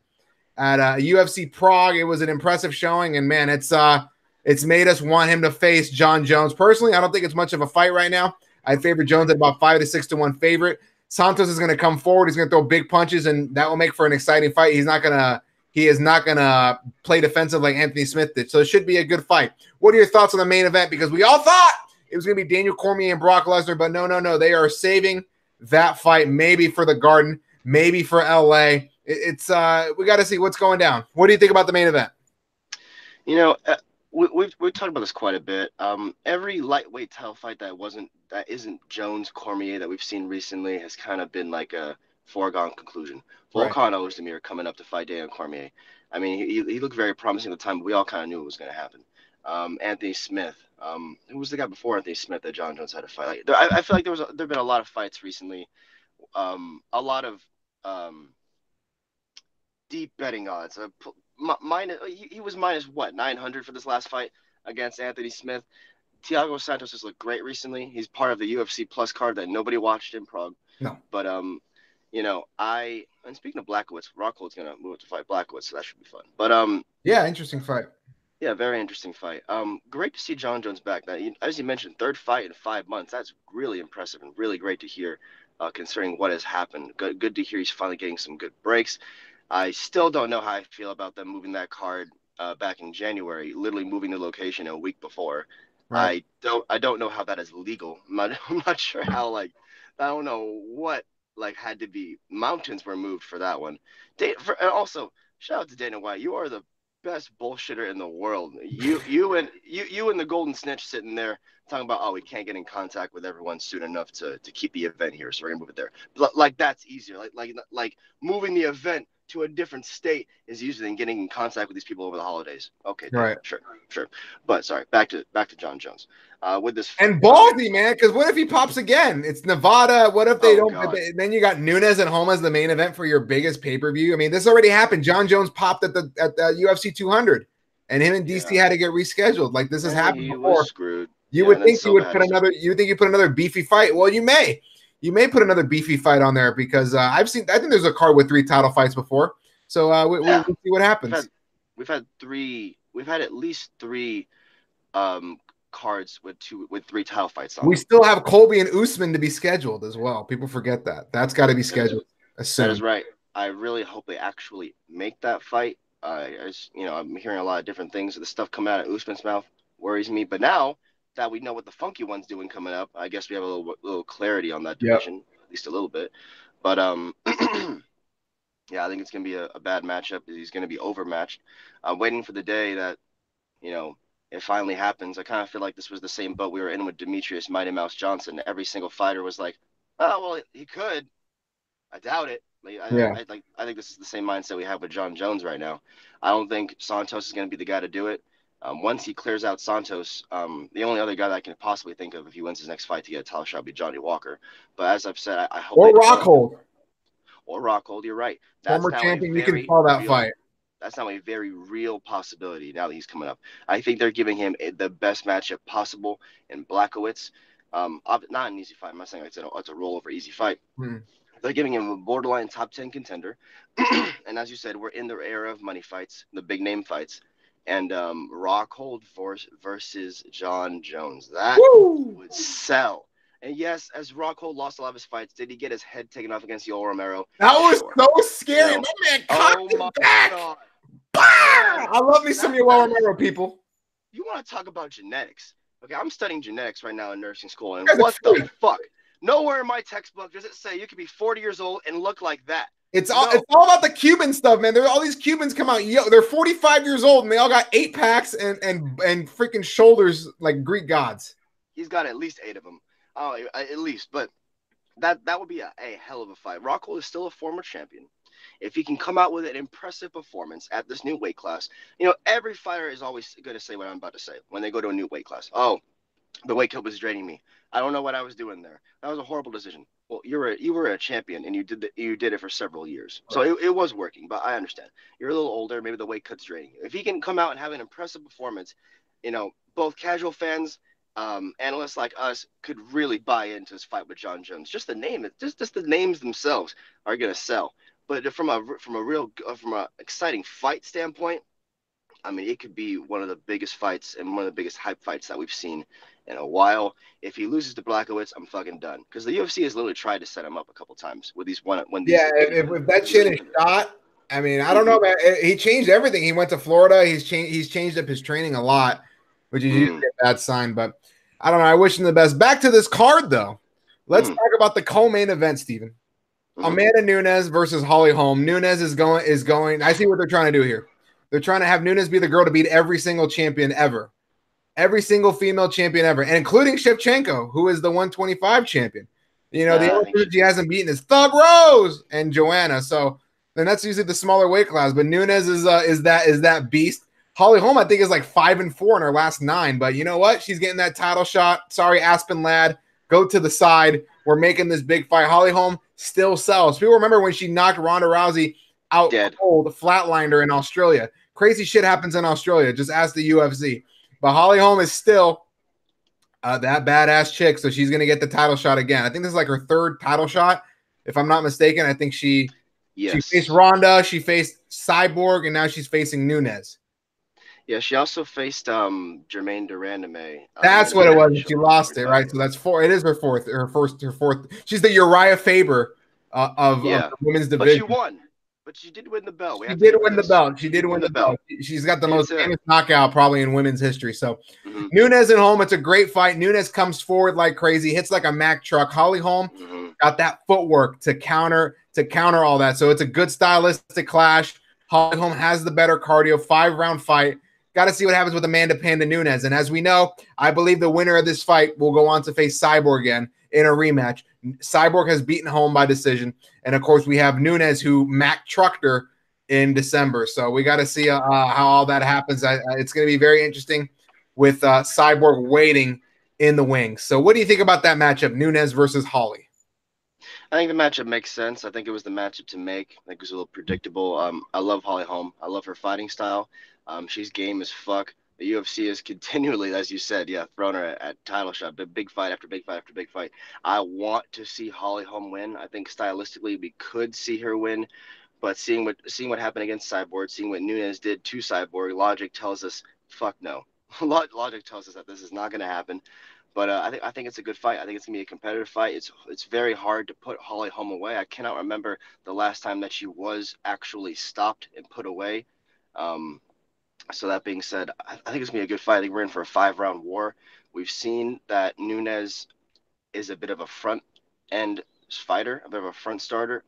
at uh, UFC Prague. It was an impressive showing, and man, it's uh, it's made us want him to face Jon Jones. Personally, I don't think it's much of a fight right now. I favor Jones at about five to six to one favorite. Santos is going to come forward. He's going to throw big punches, and that will make for an exciting fight. He's not going to he is not going to play defensive like Anthony Smith did. So it should be a good fight. What are your thoughts on the main event? Because we all thought it was going to be Daniel Cormier and Brock Lesnar, but no, no, no. They are saving that fight maybe for the Garden, maybe for LA. It- It's uh we got to see what's going down. What do you think about the main event? You know, uh, we, we've we've talked about this quite a bit. Um, every lightweight title fight that wasn't that isn't Jones Cormier that we've seen recently has kind of been like a foregone conclusion. Right. Volkan Ozdemir coming up to fight Daniel Cormier. I mean, he, he looked very promising at the time, but we all kind of knew it was going to happen. Um, Anthony Smith, um, who was the guy before Anthony Smith that Jon Jones had to fight? Like, there, I, I feel like there was a, there've been a lot of fights recently, um, a lot of um, deep betting odds. Uh, minus, he, he was minus what 900 for this last fight against Anthony Smith. Thiago Santos has looked great recently. He's part of the UFC Plus card that nobody watched in Prague. No. But um, you know, I and speaking of Blachowicz, Rockhold's gonna move up to fight Blachowicz, so that should be fun. But um, Yeah, interesting fight. yeah, very interesting fight. Um, great to see Jon Jones back. That as you mentioned, third fight in five months. That's really impressive and really great to hear, uh, considering what has happened. Good, good to hear he's finally getting some good breaks. I still don't know how I feel about them moving that card uh, back in January, literally moving the location a week before. Right. I don't, I don't know how that is legal. I'm not, I'm not sure how like, I don't know what like had to be mountains were moved for that one. For, and also, shout out to Dana White. You are the best bullshitter in the world. You you and you you and the Golden Snitch sitting there talking about oh we can't get in contact with everyone soon enough to, to keep the event here, so we're gonna move it there. L- like that's easier. Like like like moving the event to a different state is easier than getting in contact with these people over the holidays. Okay, Right. sure, sure. But sorry, back to back to Jon Jones. Uh, with this And ballsy, man, because what if he pops again? It's Nevada. What if they Oh, don't? Then you got Nunes and Holm as the main event for your biggest pay per view. I mean, this already happened. Jon Jones popped at the at the UFC 200, and him and DC Yeah. had to get rescheduled. Like this has And happened before. screwed. You Yeah, would think you would put another. You think you put another beefy fight? Well, you may. You may put another beefy fight on there because uh, I've seen. I think there's a card with three title fights before. So uh, we, we, Yeah. will see what happens. We've had, we've had three. We've had at least three um, cards with two with three title fights on. we them. still have Colby and Usman to be scheduled as well. People forget that. That's got to be scheduled as That soon. is right. I really hope they actually make that fight. Uh, as you know, I'm hearing a lot of different things. The stuff coming out of Usman's mouth worries me. But now that we know what the funky one's doing coming up, I guess we have a little little clarity on that Yep. at least a little bit. But um, yeah, I think it's gonna be a, a bad matchup. He's gonna be overmatched. I'm waiting for the day that, you know, it finally happens. I kind of feel like this was the same boat we were in with Demetrious Mighty Mouse Johnson. Every single fighter was like, "Oh well, he could." I doubt it. Like, I, Yeah. I, like I think this is the same mindset we have with Jon Jones right now. I don't think Santos is going to be the guy to do it. Um, once he clears out Santos, um, the only other guy that I can possibly think of if he wins his next fight to get a title shot would be Johnny Walker. But as I've said, I, I hope Or Rockhold, or Rockhold. You're right. former champion. You can call that real- fight. That's now a very real possibility now that he's coming up. I think they're giving him a, the best matchup possible in Blachowicz. Um, not an easy fight. I'm not saying it's a, it's a rollover easy fight. Hmm. They're giving him a borderline top 10 contender. and as you said, we're in the era of money fights, the big name fights. And um, Rockhold versus, Jon Jones. That Woo! would sell. And yes, as Rockhold lost a lot of his fights, did he get his head taken off against Yoel Romero? That was Sure. so scary. My man Oh cocked my it back. God. Bah! I love me some Yoel Romero people. you want to talk about genetics? Okay, I'm studying genetics right now in nursing school, and what the fuck? Nowhere in my textbook does it say you could be 40 years old and look like that. It's all No. it's all about the Cuban stuff, man. There all these Cubans come out. Yo, they're 45 years old and they all got eight packs and and and freaking shoulders like Greek gods. He's got at least eight of them, oh, at least. But that that would be a, a hell of a fight. Rockhold is still a former champion. If he can come out with an impressive performance at this new weight class, you know every fighter is always going to say what I'm about to say when they go to a new weight class. Oh, the weight cut was draining me. I don't know what I was doing there. That was a horrible decision. Well, you were a, you were a champion and you did the, you did it for several years, so it, it was working. But I understand you're a little older. Maybe the weight cut's draining you. If he can come out and have an impressive performance, you know, both casual fans, um, analysts like us could really buy into his fight with Jon Jones. Just the name, just just the names themselves are gonna sell. But from a from a real from a exciting fight standpoint, I mean, it could be one of the biggest fights and one of the biggest hype fights that we've seen in a while. If he loses to Blachowicz, I'm fucking done. Because the UFC has literally tried to set him up a couple times with these one when these. Yeah, if, if that shit is shot, I mean, I don't know, man. He changed everything. He went to Florida. He's changed. He's changed up his training a lot, which is mm. a bad sign. But I don't know. I wish him the best. Back to this card though. Let's mm. talk about the co-main event, Steven. Mm. Amanda Nunes versus Holly Holm. Nunes is going is going. I see what they're trying to do here. They're trying to have Nunes be the girl to beat every single champion ever, every single female champion ever, and including Shevchenko, who is the 125 champion. You know, the only person she hasn't beaten is Thug Rose and Joanna. So then that's usually the smaller weight class. But Nunes is uh, is that is that beast. Holly Holm, I think, is like five and four in her last nine. But you know what? She's getting that title shot. Sorry, Aspen Ladd. Go to the side. We're making this big fight. Holly Holm still sells. People remember when she knocked Ronda Rousey out Dead. cold, flatlined her in Australia. Crazy shit happens in Australia. Just ask the UFC. But Holly Holm is still uh, that badass chick, so she's gonna get the title shot again. I think this is like her third title shot, if I'm not mistaken. I think she yes. she faced Ronda, she faced Cyborg, and now she's facing Nunes. Yeah, she also faced um Germaine de Randamie. Um, that's what it was. She lost it, right? So that's four. It is her fourth, her first, her fourth. She's the Urijah Faber uh, of, yeah. of, the women's division. But she won. But she did win the belt. she did win the belt. She did win, win the, belt. belt. She's got the it's most a, famous knockout probably in women's history. So mm-hmm. Nunes at home, it's a great fight. Nunes comes forward like crazy, hits like a Mack truck. Holly Holm mm-hmm. got that footwork to counter to counter all that. So it's a good stylistic clash. Holly Holm has the better cardio, five round fight. Got to see what happens with Amanda Panda Nunes. And as we know, I believe the winner of this fight will go on to face Cyborg again in a rematch. Cyborg has beaten Holm by decision. And of course, we have Nunes, who Mack trucked her in December. So we got to see uh, how all that happens. I, it's going to be very interesting with uh, Cyborg waiting in the wings. So, what do you think about that matchup, Nunes versus Holly? I think the matchup makes sense. I think it was the matchup to make. I think it was a little predictable. Um, I love Holly Holm. I love her fighting style. Um, she's game as fuck the UFC is continually, as you said, yeah, thrown her at, at title shot, but big fight after big fight after big fight. I want to see Holly Holm win. I think stylistically we could see her win, but seeing what seeing what happened against Cyborg, seeing what Nunes did to Cyborg, logic tells us fuck no. logic tells us that this is not going to happen. But uh, I think I think it's a good fight. I think it's gonna be a competitive fight. It's it's very hard to put Holly Holm away. I cannot remember the last time that she was actually stopped and put away. Um, so that being said, I, think it's gonna be a good fight. I think we're in for a five round war. We've seen that Nunes is a bit of a front end fighter, a bit of a front starter.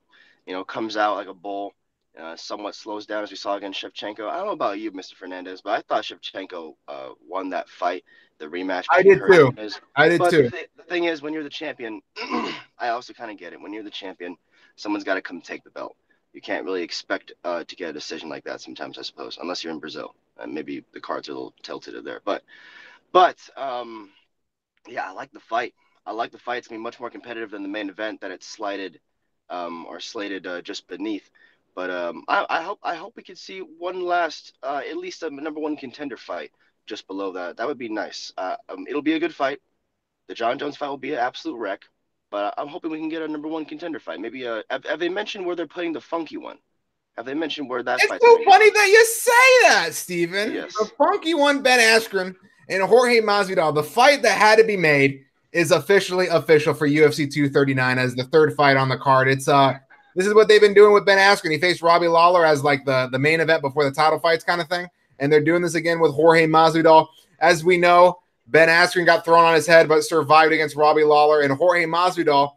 You know, comes out like a bull, uh, somewhat slows down as we saw against Shevchenko. I don't know about you, Mr. Fernandez, but I thought Shevchenko uh, won that fight, the rematch. I did too. I did but too. The, th- the, thing is, when you're the champion, I also kind of get it. When you're the champion, someone's got to come take the belt. You can't really expect uh, to get a decision like that sometimes, I suppose, unless you're in Brazil and maybe the cards are a little tilted there. But, but um, yeah, I like the fight. I like the fight. It's gonna be much more competitive than the main event that it's slided um, or slated uh, just beneath. But um, I, I, hope I hope we can see one last, uh, at least a number one contender fight just below that. That would be nice. Uh, um, it'll be a good fight. The Jon Jones fight will be an absolute wreck. But I'm hoping we can get a number one contender fight. Maybe uh, have, have they mentioned where they're putting the funky one? Have they mentioned where that? Fight is? It's so funny that you say that, Steven. Yes. The funky one, Ben Askren and Jorge Masvidal. The fight that had to be made is officially official for UFC 239 as the third fight on the card. It's uh, this is what they've been doing with Ben Askren. He faced Robbie Lawler as like the the main event before the title fights, kind of thing, and they're doing this again with Jorge Masvidal. As we know, Ben Askren got thrown on his head but survived against Robbie Lawler, and Jorge Masvidal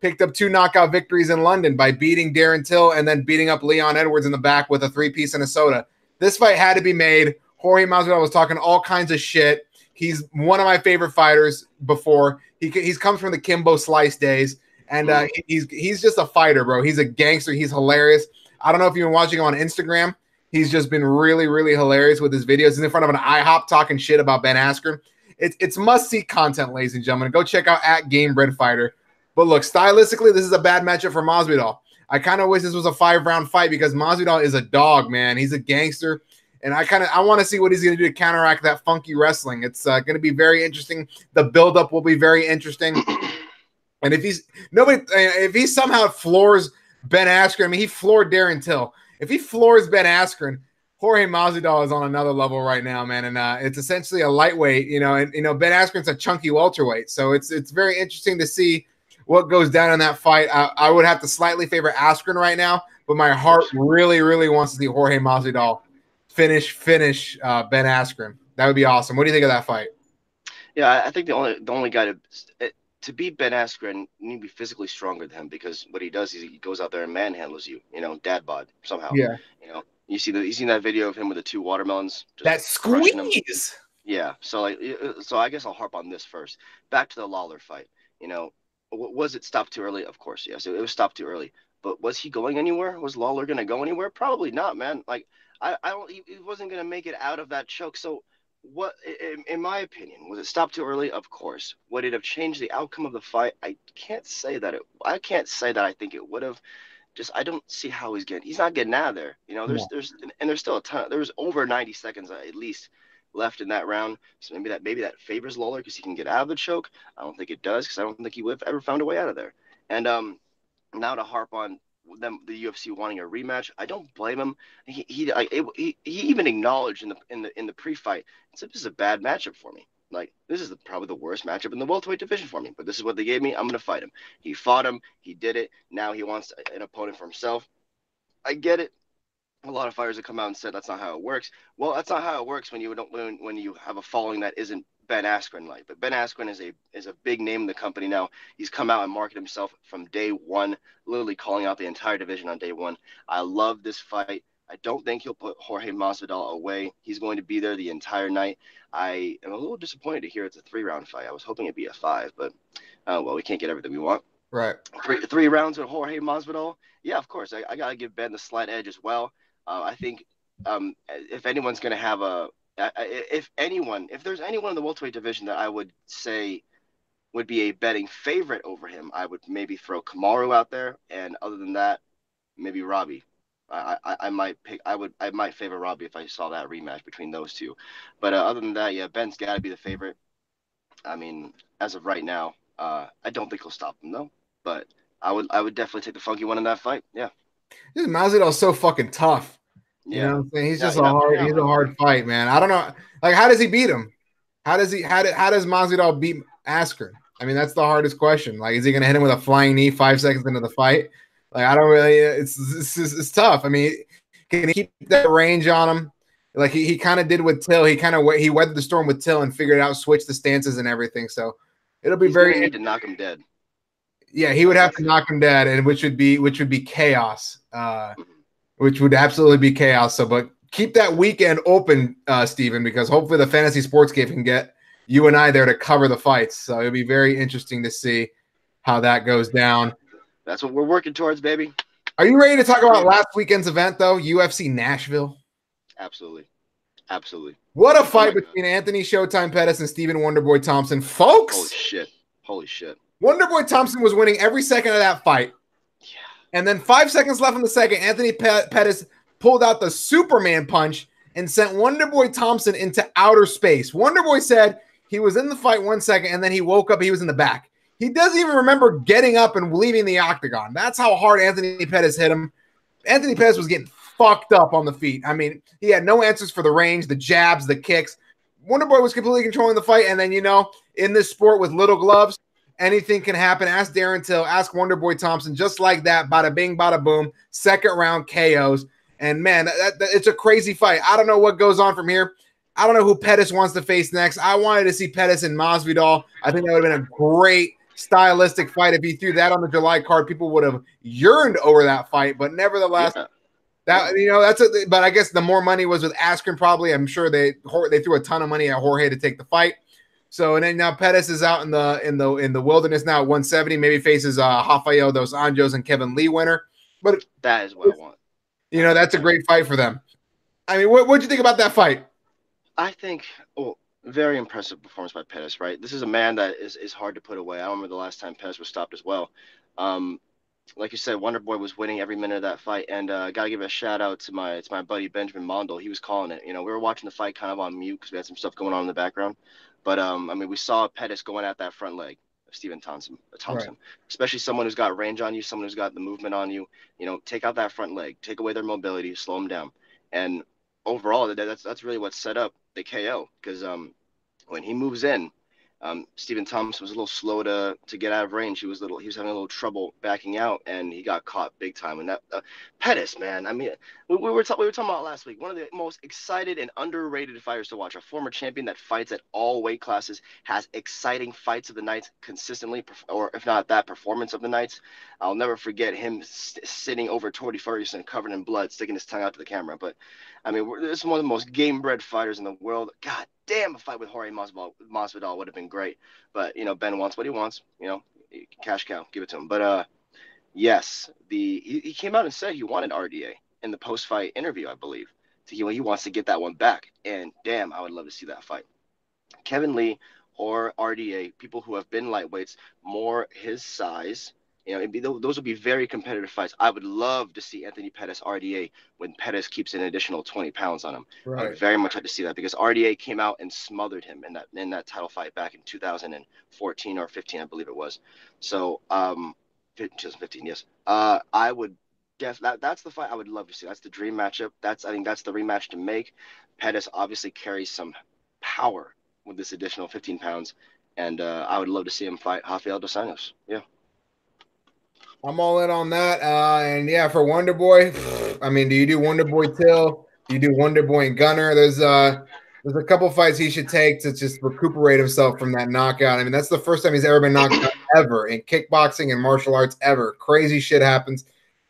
picked up two knockout victories in London by beating Darren Till and then beating up Leon Edwards in the back with a three piece and a soda. This fight had to be made. Jorge Masvidal was talking all kinds of shit. He's one of my favorite fighters before. He he's comes from the Kimbo Slice days, and uh, he's he's just a fighter, bro. He's a gangster. He's hilarious. I don't know if you've been watching him on Instagram. He's just been really, really hilarious with his videos. He's in front of an IHOP talking shit about Ben Askren. It's it's must see content, ladies and gentlemen. Go check out at Gamebred Fighter. But look, stylistically, this is a bad matchup for Masvidal. I kind of wish this was a five round fight because Masvidal is a dog, man. He's a gangster, and I kind of I want to see what he's going to do to counteract that funky wrestling. It's uh, going to be very interesting. The build up will be very interesting. And if he's nobody, if he somehow floors Ben Askren, I mean, he floored Darren Till. If he floors Ben Askren, Jorge Masvidal is on another level right now, man. And uh, it's essentially a lightweight, you know. And you know, Ben Askren's a chunky welterweight, so it's it's very interesting to see what goes down in that fight. I, I would have to slightly favor Askren right now, but my heart really, really wants to see Jorge Masvidal finish finish uh, Ben Askren. That would be awesome. What do you think of that fight? Yeah, I think the only the only guy to to beat Ben Askren, you need to be physically stronger than him because what he does is he goes out there and manhandles you, you know, dad bod somehow. Yeah. You know, you see the you seen that video of him with the two watermelons. That squeeze. Yeah. So like, so I guess I'll harp on this first. Back to the Lawler fight. You know, was it stopped too early? Of course, yes. It was stopped too early. But was he going anywhere? Was Lawler going to go anywhere? Probably not, man. Like, I, I don't. He, he wasn't going to make it out of that choke. So what in, in, my opinion was it stopped too early of course would it have changed the outcome of the fight i can't say that it i can't say that i think it would have just i don't see how he's getting he's not getting out of there you know there's yeah. there's and there's still a ton there was over 90 seconds at least left in that round so maybe that maybe that favors lawler because he can get out of the choke i don't think it does because i don't think he would have ever found a way out of there and um now to harp on them the UFC wanting a rematch. I don't blame him. He he he, he even acknowledged in the in the in the pre-fight, it's this is a bad matchup for me. Like this is the, probably the worst matchup in the welterweight division for me. But this is what they gave me. I'm gonna fight him. He fought him. He did it. Now he wants an opponent for himself. I get it. A lot of fighters have come out and said that's not how it works. Well, that's not how it works when you don't when, when you have a following that isn't Ben Askren like. But Ben Askren is a is a big name in the company now. He's come out and marketed himself from day one, literally calling out the entire division on day one. I love this fight. I don't think he'll put Jorge Masvidal away. He's going to be there the entire night. I am a little disappointed to hear it's a three round fight. I was hoping it'd be a five, but uh, well, we can't get everything we want. Right. Three, three rounds with Jorge Masvidal. Yeah, of course. I, I got to give Ben the slight edge as well. Uh, I think um, if anyone's going to have a, if anyone, if there's anyone in the welterweight division that I would say would be a betting favorite over him, I would maybe throw Kamaru out there, and other than that, maybe Robbie. I, I, I might pick. I would. I might favor Robbie if I saw that rematch between those two. But uh, other than that, yeah, Ben's got to be the favorite. I mean, as of right now, uh, I don't think he'll stop him though. But I would. I would definitely take the funky one in that fight. Yeah. This Masvidal's so fucking tough. You know what I'm saying? He's yeah, just a hard he's a hard fight, man. I don't know. Like, how does he beat him? How does he how, did, how does Masvidal beat Askren? I mean, that's the hardest question. Like, is he gonna hit him with a flying knee five seconds into the fight? Like, I don't really it's it's, it's, it's tough. I mean, can he keep that range on him? Like he, he kind of did with Till. He kind of he weathered the storm with Till and figured out switch the stances and everything. So it'll be He's very need to knock him dead. Yeah, he would have to knock him dead, and which would be which would be chaos. Uh, mm-hmm which would absolutely be chaos. So, but keep that weekend open, uh, Steven, because hopefully the fantasy sports game can get you and I there to cover the fights. So it'll be very interesting to see how that goes down. That's what we're working towards, baby. Are you ready to talk about last weekend's event, though? UFC Nashville. Absolutely. Absolutely. What a oh fight oh between God. Anthony Showtime Pettis and Stephen Wonderboy Thompson. Folks. Holy shit. Holy shit. Wonderboy Thompson was winning every second of that fight. Yeah. And then five seconds left in the second, Anthony Pettis pulled out the Superman punch and sent Wonderboy Thompson into outer space. Wonderboy said he was in the fight one second and then he woke up, he was in the back. He doesn't even remember getting up and leaving the octagon. That's how hard Anthony Pettis hit him. Anthony Pettis was getting fucked up on the feet. I mean, he had no answers for the range, the jabs, the kicks. Wonderboy was completely controlling the fight. And then, you know, in this sport with little gloves, anything can happen. Ask Darren Till, ask Wonderboy Thompson, just like that. Bada bing, bada boom. Second round KOs. And man, that, that, it's a crazy fight. I don't know what goes on from here. I don't know who Pettis wants to face next. I wanted to see Pettis and Masvidal. I think that would have been a great stylistic fight. If he threw that on the July card, people would have yearned over that fight. But nevertheless, yeah. that you know that's a. But I guess the more money was with Askren. Probably, I'm sure they they threw a ton of money at Jorge to take the fight. So and then now Pettis is out in the in the in the wilderness now at 170. Maybe faces uh Rafael dos Anjos and Kevin Lee winner. But that is what I want. You know, that's a great fight for them. I mean, what what'd you think about that fight? I think well, Very impressive performance by Pettis, right? This is a man that is, is hard to put away. I remember the last time Pettis was stopped as well. Um, like you said, Wonder Boy was winning every minute of that fight, and uh, got to give a shout out to my to my buddy Benjamin Mondel. He was calling it. You know, we were watching the fight kind of on mute because we had some stuff going on in the background, but um, I mean, we saw Pettis going at that front leg of Stephen Thompson, Thompson, right. especially someone who's got range on you, someone who's got the movement on you. You know, take out that front leg, take away their mobility, slow them down, and overall, that's that's really what set up the KO because um, when he moves in, um, Stephen Thompson was a little slow to to get out of range. He was little he was having a little trouble backing out, and he got caught big time. And that uh, Pettis, man, I mean, we, we were ta- we were talking about last week. One of the most excited and underrated fighters to watch. A former champion that fights at all weight classes, has exciting fights of the nights consistently, or if not that performance of the nights. I'll never forget him st- sitting over Tony Ferguson, covered in blood, sticking his tongue out to the camera. But I mean, this is one of the most game bred fighters in the world. God damn, a fight with Jorge Masvidal, Masvidal would have been great. But you know, Ben wants what he wants. You know, cash cow, give it to him. But uh, yes, the he, he came out and said he wanted RDA in the post fight interview, I believe. So he, he wants to get that one back. And damn, I would love to see that fight. Kevin Lee or RDA, people who have been lightweights, more his size, you know, be, those would be very competitive fights. I would love to see Anthony Pettis RDA when Pettis keeps an additional 20 pounds on him. Right. I would very much like to see that because RDA came out and smothered him in that in that title fight back in 2014 or 15, I believe it was. So, um, 2015, yes. Uh, I would guess that that's the fight I would love to see. That's the dream matchup. That's I think that's the rematch to make. Pettis obviously carries some power with this additional 15 pounds, and uh, I would love to see him fight Rafael dos Anjos. Yeah. I'm all in on that. Uh, and yeah, for Wonder Boy, I mean, do you do Wonder Boy Till? Do you do Wonder Boy and Gunnar. There's uh there's a couple fights he should take to just recuperate himself from that knockout. I mean, that's the first time he's ever been knocked out ever in kickboxing and martial arts ever. Crazy shit happens.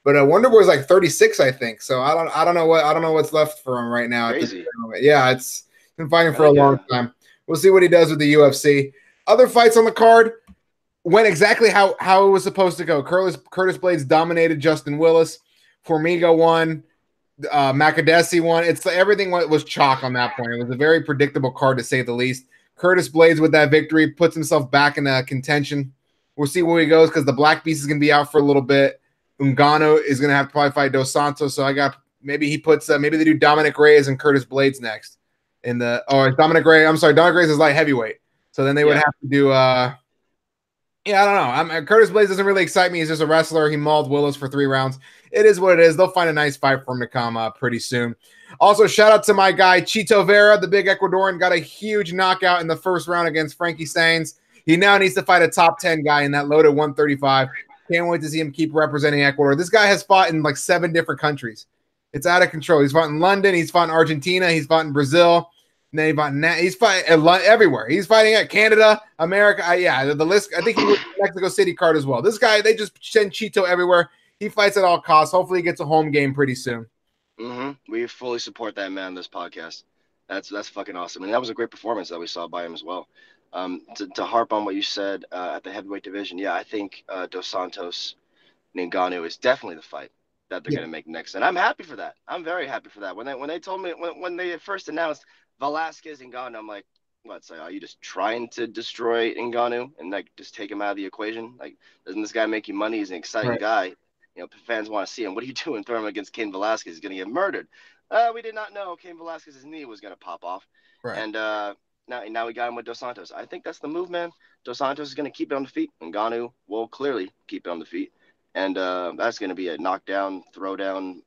But uh, Wonder Boy's like 36, I think. So I don't I don't know what I don't know what's left for him right now. Crazy. Yeah, it's been fighting for a long time. We'll see what he does with the UFC. Other fights on the card went exactly how how it was supposed to go. Curtis Curtis Blaydes dominated Justin Willis. Formiga won. Uh, Makdessi won. It's everything was chalk on that point. It was a very predictable card to say the least. Curtis Blaydes with that victory puts himself back in a contention. We'll see where he goes because the Black Beast is going to be out for a little bit. Ngannou is going to have to probably fight Dos Santos. So I got maybe he puts uh, maybe they do Dominick Reyes and Curtis Blaydes next in the or Dominic Ray. I'm sorry, Dominick Reyes is light heavyweight. So then they yeah. would have to do uh yeah, I don't know. I'm, uh, Curtis Blaydes doesn't really excite me. He's just a wrestler. He mauled Willis for three rounds. It is what it is. They'll find a nice fight for him to come uh, pretty soon. Also, shout out to my guy Chito Vera, the big Ecuadorian, got a huge knockout in the first round against Frankie Saenz. He now needs to fight a top 10 guy in that loaded 135. Can't wait to see him keep representing Ecuador. This guy has fought in like seven different countries. It's out of control. He's fought in London. He's fought in Argentina. He's fought in Brazil. Then he fought, he's fighting everywhere. He's fighting at Canada, America. Uh, yeah, the, the, list. I think he was Mexico City card as well. This guy, they just send Chito everywhere. He fights at all costs. Hopefully, he gets a home game pretty soon. Mm-hmm. We fully support that man. This podcast. That's that's fucking awesome, and that was a great performance that we saw by him as well. Um, to, to harp on what you said uh, at the heavyweight division, yeah, I think uh, Dos Santos Ngannou is definitely the fight that they're yeah. going to make next, and I'm happy for that. I'm very happy for that. When they when they told me when, when they first announced Velasquez and Ngannou, I'm like, what? So are you just trying to destroy Ngannou and like just take him out of the equation? Like, doesn't this guy make you money? He's an exciting right. guy. You know, fans want to see him. What are you doing? Throw him against Cain Velasquez. He's going to get murdered. Uh, we did not know Cain Velasquez's knee was going to pop off. Right. And uh, now, now we got him with Dos Santos. I think that's the move, man. Dos Santos is going to keep it on the feet. and Ngannou will clearly keep it on the feet. And uh, that's going to be a knockdown, throwdown,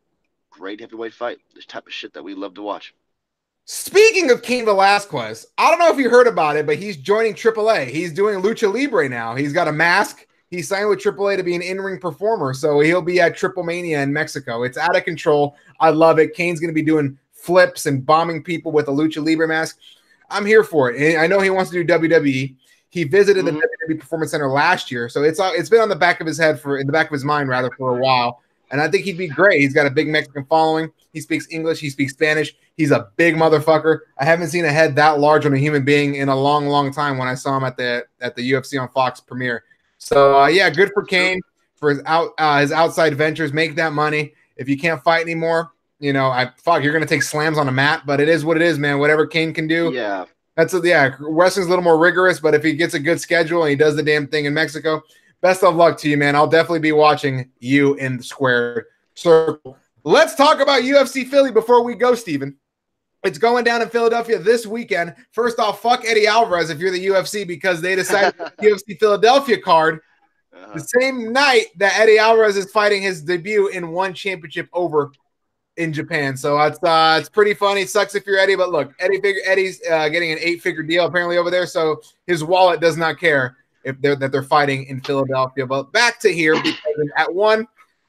great heavyweight fight. The type of shit that we love to watch. Speaking of Cain Velasquez, I don't know if you heard about it, but he's joining AAA. He's doing lucha libre now. He's got a mask. He signed with AAA to be an in-ring performer, so he'll be at Triplemania in Mexico. It's out of control. I love it. Cain's going to be doing flips and bombing people with a lucha libre mask. I'm here for it. And I know he wants to do WWE. He visited mm-hmm. the WWE Performance Center last year, so it's it's been on the back of his head for in the back of his mind rather for a while. And I think he'd be great. He's got a big Mexican following. He speaks English. He speaks Spanish. He's a big motherfucker. I haven't seen a head that large on a human being in a long, long time. When I saw him at the at the UFC on Fox premiere. So uh, yeah, good for Cain for his out uh, his outside ventures. Make that money. If you can't fight anymore, you know, I fuck, you're gonna take slams on a mat. But it is what it is, man. Whatever Cain can do. Yeah. That's a, yeah. Wrestling's a little more rigorous, but if he gets a good schedule and he does the damn thing in Mexico, best of luck to you, man. I'll definitely be watching you in the square circle. Let's talk about UFC Philly before we go, Steven. It's going down in Philadelphia this weekend. First off, fuck Eddie Alvarez if you're the UFC because they decided UFC Philadelphia card uh-huh. the same night that Eddie Alvarez is fighting his debut in one championship over in Japan. So it's uh, it's pretty funny. It sucks if you're Eddie, but look, Eddie figure, Eddie's uh, getting an eight figure deal apparently over there, so his wallet does not care if they're that they're fighting in Philadelphia. But back to here because at one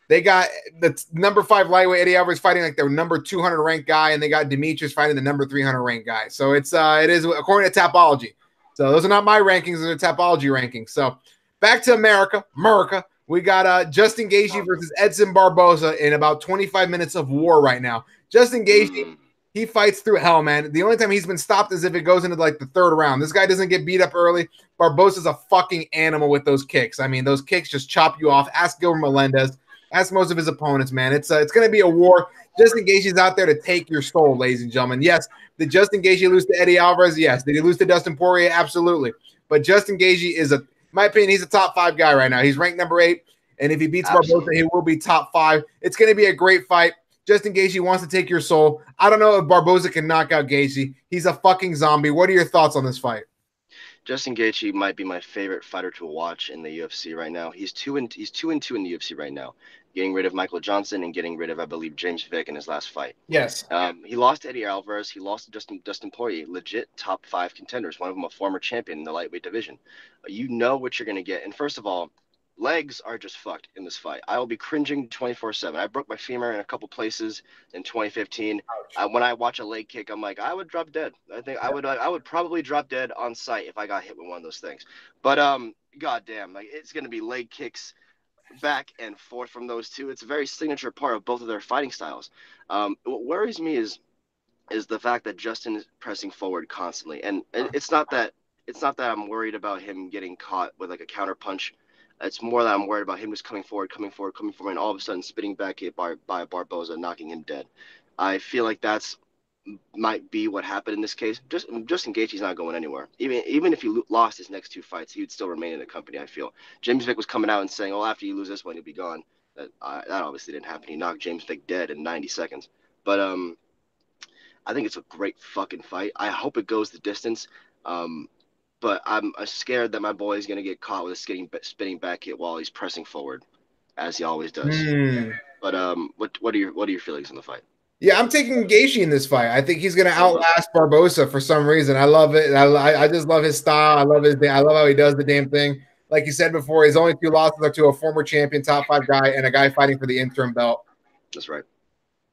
they got the number five lightweight Eddie Alvarez fighting like their number 200 ranked guy, and they got Demetrious fighting the number 300 ranked guy. So it's uh it is according to Tapology. So those are not my rankings; those are Tapology rankings. So back to America, America. We got uh, Justin Gaethje versus Edson Barboza in about 25 minutes of war right now. Justin Gaethje. He fights through hell, man. The only time he's been stopped is if it goes into like the third round. This guy doesn't get beat up early. Barboza's a fucking animal with those kicks. I mean, those kicks just chop you off. Ask Gilbert Melendez. Ask most of his opponents, man. It's uh, it's going to be a war. Justin Gaethje's out there to take your soul, ladies and gentlemen. Yes, did Justin Gaethje lose to Eddie Alvarez? Yes. Did he lose to Dustin Poirier? Absolutely. But Justin Gaethje is a my opinion, he's a top five guy right now. He's ranked number eight. And if he beats Absolutely. Barboza, he will be top five. It's going to be a great fight. Justin Gaethje wants to take your soul. I don't know if Barboza can knock out Gaethje. He's a fucking zombie. What are your thoughts on this fight? Justin Gaethje might be my favorite fighter to watch in the UFC right now. He's two and he's two and two in the UFC right now, getting rid of Michael Johnson and getting rid of I believe James Vick in his last fight. Yes. Um, he lost to Eddie Alvarez. He lost to Dustin Dustin Poirier, legit top five contenders. One of them a former champion in the lightweight division. You know what you're gonna get. And first of all, legs are just fucked in this fight. I will be cringing 24 7. I broke my femur in a couple places in 2015. Uh, when I watch a leg kick, I'm like, I would drop dead. I think yeah. I would. I would probably drop dead on sight if I got hit with one of those things. But um, goddamn, like it's gonna be leg kicks back and forth from those two. It's a very signature part of both of their fighting styles. Um, what worries me is is the fact that Justin is pressing forward constantly, and it's not that it's not that I'm worried about him getting caught with like a counter punch it's more that I'm worried about him just coming forward, coming forward, coming forward, and all of a sudden spitting back hit by, by Barboza, knocking him dead. I feel like that's might be what happened in this case. Just Justin Gaethje's not going anywhere. Even even if he lost his next two fights, he would still remain in the company. I feel James Vick was coming out and saying, "Oh, after you lose this one, you'll be gone." That uh, that obviously didn't happen. He knocked James Vick dead in 90 seconds. But um, I think it's a great fucking fight. I hope it goes the distance. Um, but I'm scared that my boy is going to get caught with a spinning, spinning back hit while he's pressing forward, as he always does. Mm. But um, what what are your what are your feelings on the fight? Yeah, I'm taking Gaethje in this fight. I think he's going to outlast Barboza for some reason. I love it. I, I just love his style. I love his. I love how he does the damn thing. Like you said before, his only two losses are to a former champion, top five guy, and a guy fighting for the interim belt. That's right.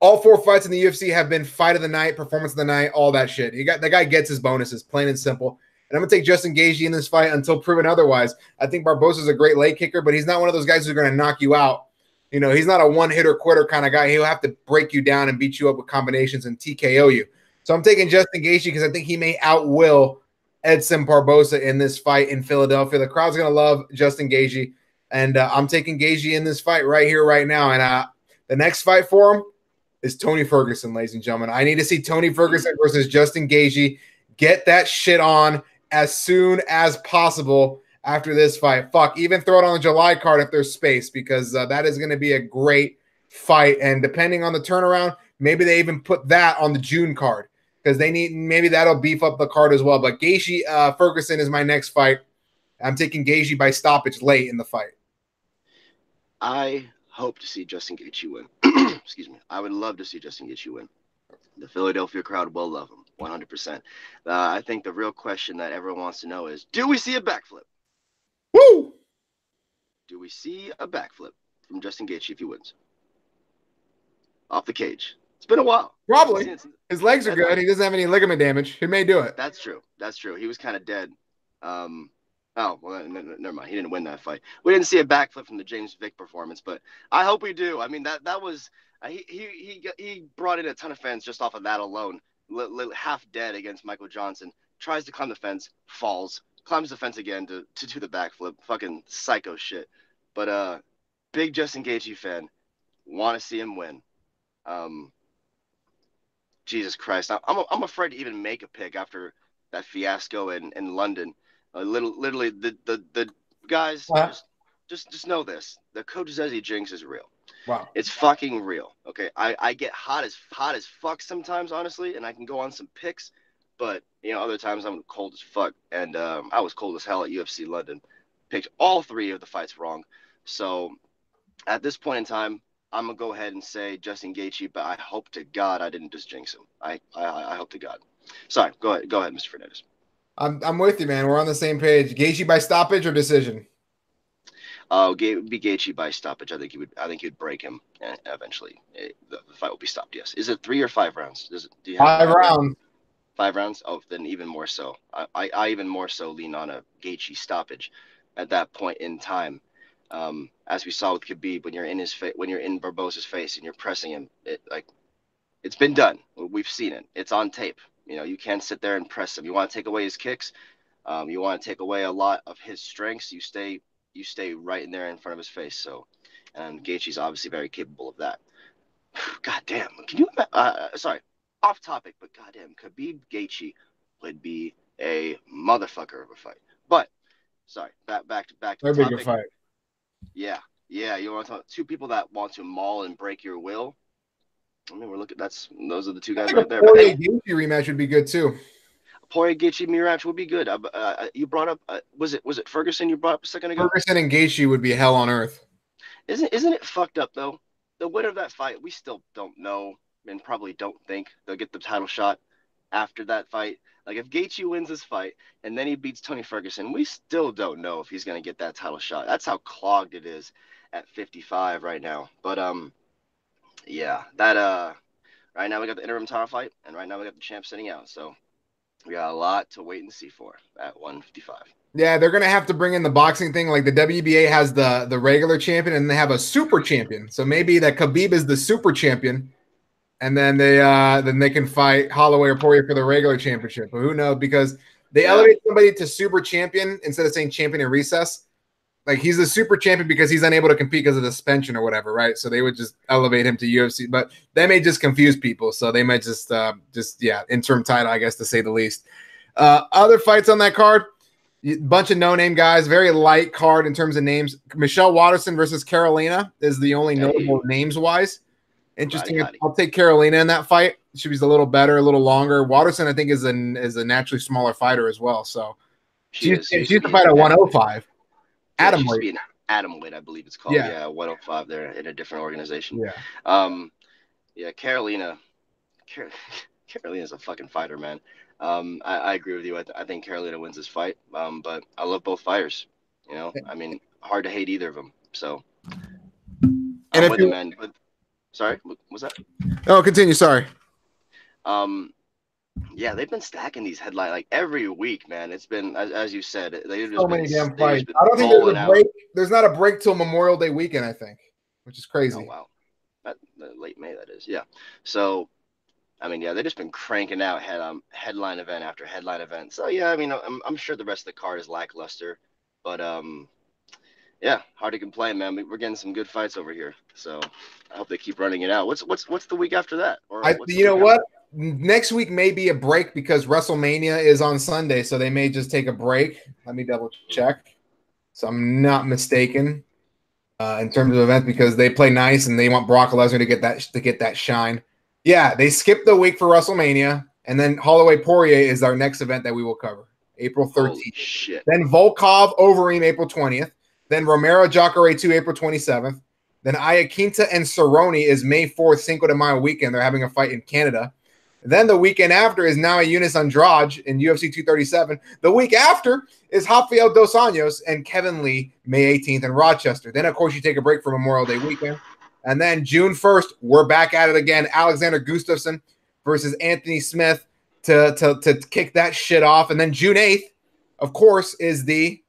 All four fights in the UFC have been fight of the night, performance of the night, all that shit. He got the guy gets his bonuses, plain and simple. And I'm gonna take Justin Gaethje in this fight until proven otherwise. I think Barboza's a great leg kicker, but he's not one of those guys who's gonna knock you out. You know, he's not a one hitter quitter kind of guy. He'll have to break you down and beat you up with combinations and TKO you. So I'm taking Justin Gaethje because I think he may outwill Edson Barboza in this fight in Philadelphia. The crowd's gonna love Justin Gaethje, and uh, I'm taking Gaethje in this fight right here, right now. And uh, the next fight for him is Tony Ferguson, ladies and gentlemen. I need to see Tony Ferguson versus Justin Gaethje. Get that shit on as soon as possible after this fight. Fuck, even throw it on the July card if there's space because uh, that is going to be a great fight. And depending on the turnaround, maybe they even put that on the June card because they need maybe that'll beef up the card as well. But Gaethje uh, Ferguson is my next fight. I'm taking Gaethje by stoppage late in the fight. I hope to see Justin Gaethje win. Excuse me. I would love to see Justin Gaethje win. The Philadelphia crowd will love him. 100%. Uh, I think the real question that everyone wants to know is do we see a backflip? Woo! Do we see a backflip from Justin Gaethje if he wins? Off the cage. It's been a while. Probably. His legs are good. He doesn't have any ligament damage. He may do it. That's true. That's true. He was kind of dead. Um, oh, well, never mind. He didn't win that fight. We didn't see a backflip from the James Vick performance, but I hope we do. I mean, that that was he he he, he brought in a ton of fans just off of that alone li- li- half dead against Michael Johnson. Tries to climb the fence, falls, climbs the fence again to, to do the backflip. Fucking psycho shit. But uh, big Justin Gaethje fan. Want to see him win. Um, Jesus Christ, I'm I'm afraid to even make a pick after that fiasco in, in London. Uh, little, literally, the the the guys just, just just know this: the Coach Zezy jinx is real. Wow. It's fucking real. Okay, I I get hot as hot as fuck sometimes, honestly, and I can go on some picks, but you know other times I'm cold as fuck, and um, I was cold as hell at UFC London. Picked all three of the fights wrong, so at this point in time, I'm gonna go ahead and say Justin Gaethje, but I hope to God I didn't just jinx him. I I, I hope to God. Sorry, go ahead, go ahead, Mr. Fernandez. I'm I'm with you, man. We're on the same page. Gaethje by stoppage or decision? Uh, be Gaethje by stoppage. I think he would. I think he would break him uh, eventually. Uh, the, the fight will be stopped. Yes. Is it three or five rounds? It, do you have Five rounds. Five rounds. Oh, then even more so. I, I, I even more so lean on a Gaethje stoppage at that point in time. Um, as we saw with Khabib, when you're in his face, when you're in Barboza's face and you're pressing him, it like it's been done. We've seen it. It's on tape. You know, you can't sit there and press him. You want to take away his kicks. Um, you want to take away a lot of his strengths. You stay you stay right in there in front of his face. So, and Gaethje's obviously very capable of that. God damn. Can you? Uh, sorry, off topic, but goddamn, Khabib Gaethje would be a motherfucker of a fight. But sorry, back back to back to the That'd be topic. fight. Yeah, yeah. You want to talk two people that want to maul and break your will. I mean, we're looking. That's those are the two guys right there. But hey, Gaethje rematch would be good too. Poirier Gaethje Mirage would be good. Uh, uh, you brought up uh, was it was it Ferguson you brought up a second ago? Ferguson and Gaethje would be hell on earth. Isn't isn't it fucked up though? The winner of that fight, we still don't know and probably don't think they'll get the title shot after that fight. Like if Gaethje wins this fight and then he beats Tony Ferguson, we still don't know if he's gonna get that title shot. That's how clogged it is at 55 right now. But um, yeah, that uh, right now we got the interim title fight, and right now we got the champ sitting out. So we got a lot to wait and see for at 155. Yeah, they're gonna have to bring in the boxing thing. Like the WBA has the the regular champion, and they have a super champion. So maybe that Khabib is the super champion, and then they uh then they can fight Holloway or Poirier for the regular championship. But who knows? Because they Yeah. elevate somebody to super champion instead of saying champion in recess like he's a super champion because he's unable to compete because of suspension or whatever, right? So they would just elevate him to UFC, but that may just confuse people. So they might just, uh, just yeah, interim title, I guess, to say the least. Uh, other fights on that card, bunch of no name guys, very light card in terms of names. Michelle Waterson versus Karolina is the only notable hey. names wise. Interesting. Body, body. I'll take Karolina in that fight. She was a little better, a little longer. Waterson, I think, is an is a naturally smaller fighter as well. So she, she's, used, she used to fight at 105. Adam yeah, Atomweight, I believe it's called. Yeah. yeah, 105 there in a different organization. Yeah. Um, yeah, Karolina. Car- Karolina's a fucking fighter, man. Um, I, I agree with you. I, th- I think Karolina wins this fight. Um, but I love both fighters. You know, I mean, hard to hate either of them. So. And I'm if you, man. Sorry, was that? Oh, continue. Sorry. Um, yeah, they've been stacking these headline like every week, man. It's been as, as you said, they've just So been, many damn fights. I don't think there's a out. break. There's not a break till Memorial Day weekend, I think, which is crazy. Oh wow, that, late May that is. Yeah. So, I mean, yeah, they've just been cranking out head um, headline event after headline event. So yeah, I mean, I'm I'm sure the rest of the card is lackluster, but um, yeah, hard to complain, man. We- We're getting some good fights over here. So I hope they keep running it out. What's what's what's the week after that? Or I, you know what? Next week may be a break because WrestleMania is on Sunday, so they may just take a break. Let me double check. So I'm not mistaken uh, in terms of events because they play nice and they want Brock Lesnar to get that to get that shine. Yeah, they skipped the week for WrestleMania, and then Holloway Poirier is our next event that we will cover, April 13th. Holy shit. Then Volkov Overeem April 20th. Then Romero Jacare 2 April 27th. Then Iaquinta and Cerrone is May 4th, Cinco de Mayo weekend. They're having a fight in Canada. Then the weekend after is Namajunas Andrade in UFC 237. The week after is Rafael Dos Anjos and Kevin Lee May 18th in Rochester. Then, of course, you take a break for Memorial Day weekend. And then June 1st, we're back at it again. Alexander Gustafsson versus Anthony Smith to, to, to kick that shit off. And then June 8th, of course, is the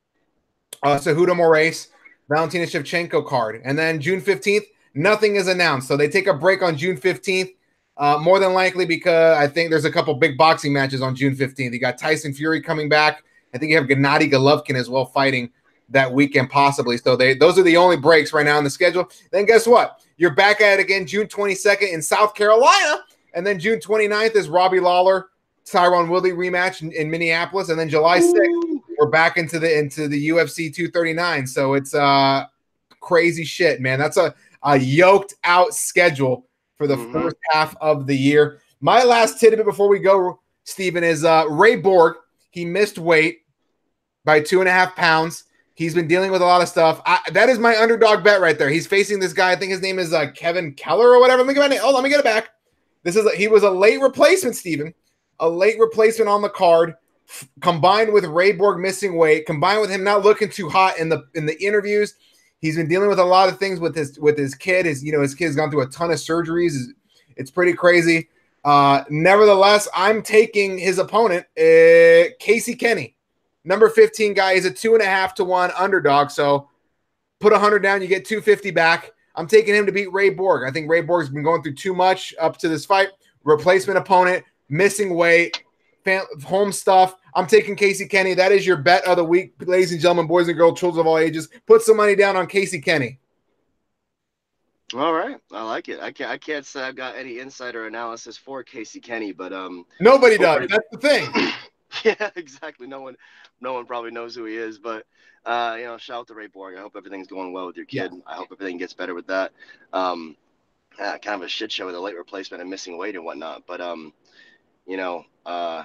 uh, Cejudo Moraes, Valentina Shevchenko card. And then June 15th, nothing is announced. So they take a break on June 15th. Uh, more than likely because I think there's a couple big boxing matches on June 15th. You got Tyson Fury coming back. I think you have Gennady Golovkin as well fighting that weekend possibly. So they those are the only breaks right now in the schedule. Then guess what? You're back at it again June 22nd in South Carolina. And then June 29th is Robbie Lawler Tyron Woodley rematch in, in Minneapolis, and then July 6th, we're back into the into the UFC 239. So it's uh crazy shit, man. That's a, a yoked out schedule for the mm-hmm. first half of the year. My last tidbit before we go, Steven, is uh Ray Borg. He missed weight by two and a half pounds. He's been dealing with a lot of stuff. I, that is my underdog bet right there. He's facing this guy. I think his name is uh, Kevin Keller or whatever. Let me get my name. Oh, let me get it back. This is a, he was a late replacement, Steven. A late replacement on the card, f- combined with Ray Borg missing weight, combined with him not looking too hot in the in the interviews. He's been dealing with a lot of things with his with his kid. His you know his kid's gone through a ton of surgeries. It's, it's pretty crazy. Uh, nevertheless, I'm taking his opponent, uh, Casey Kenny. Number 15 guy is a two and a half to one underdog. So put a 100 down, you get 250 back. I'm taking him to beat Ray Borg. I think Ray Borg's been going through too much up to this fight. Replacement opponent, missing weight, fam- home stuff. I'm taking Casey Kenny. That is your bet of the week, ladies and gentlemen, boys and girls, children of all ages. Put some money down on Casey Kenny. All right, I like it. I can't. I can't say I've got any insider analysis for Casey Kenny, but um, nobody does. That's the thing. yeah, exactly. No one, no one probably knows who he is. But uh, you know, shout out to Ray Borg. I hope everything's going well with your kid. Yeah. I hope everything gets better with that. Um, uh, kind of a shit show with a late replacement and missing weight and whatnot. But um, you know, uh,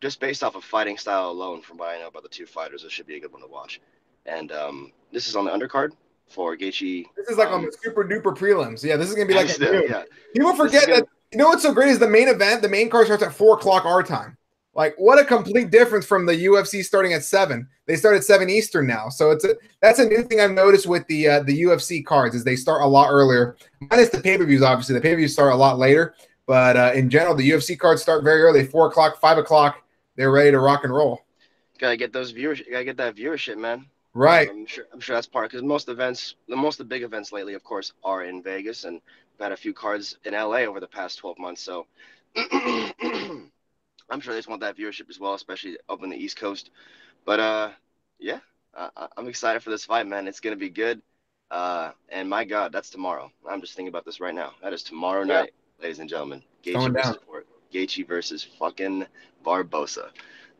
just based off of fighting style alone, from what I know about the two fighters, it should be a good one to watch. And um, this is on the undercard for Gaethje. This is like um, on the super duper prelims. Yeah, this is gonna be like yeah. People forget that. You know what's so great is the main event. The main card starts at four o'clock our time. Like what a complete difference from the UFC starting at seven. They start at seven Eastern now, so it's a that's a new thing I've noticed with the uh, the UFC cards is they start a lot earlier. Minus the pay per views, obviously the pay per views start a lot later, but uh, in general the UFC cards start very early, four o'clock, five o'clock. They're ready to rock and roll. Gotta get those viewers. Gotta get that viewership, man. Right. I'm sure. I'm sure that's part because most events, the most of the big events lately, of course, are in Vegas, and we've had a few cards in LA over the past 12 months. So. I'm sure they just want that viewership as well, especially up in the East Coast. But uh, yeah, I, am excited for this fight, man. It's gonna be good. Uh, and my God, that's tomorrow. I'm just thinking about this right now. That is tomorrow yeah. night, ladies and gentlemen. Gaethje versus, Gaethje versus fucking Barboza.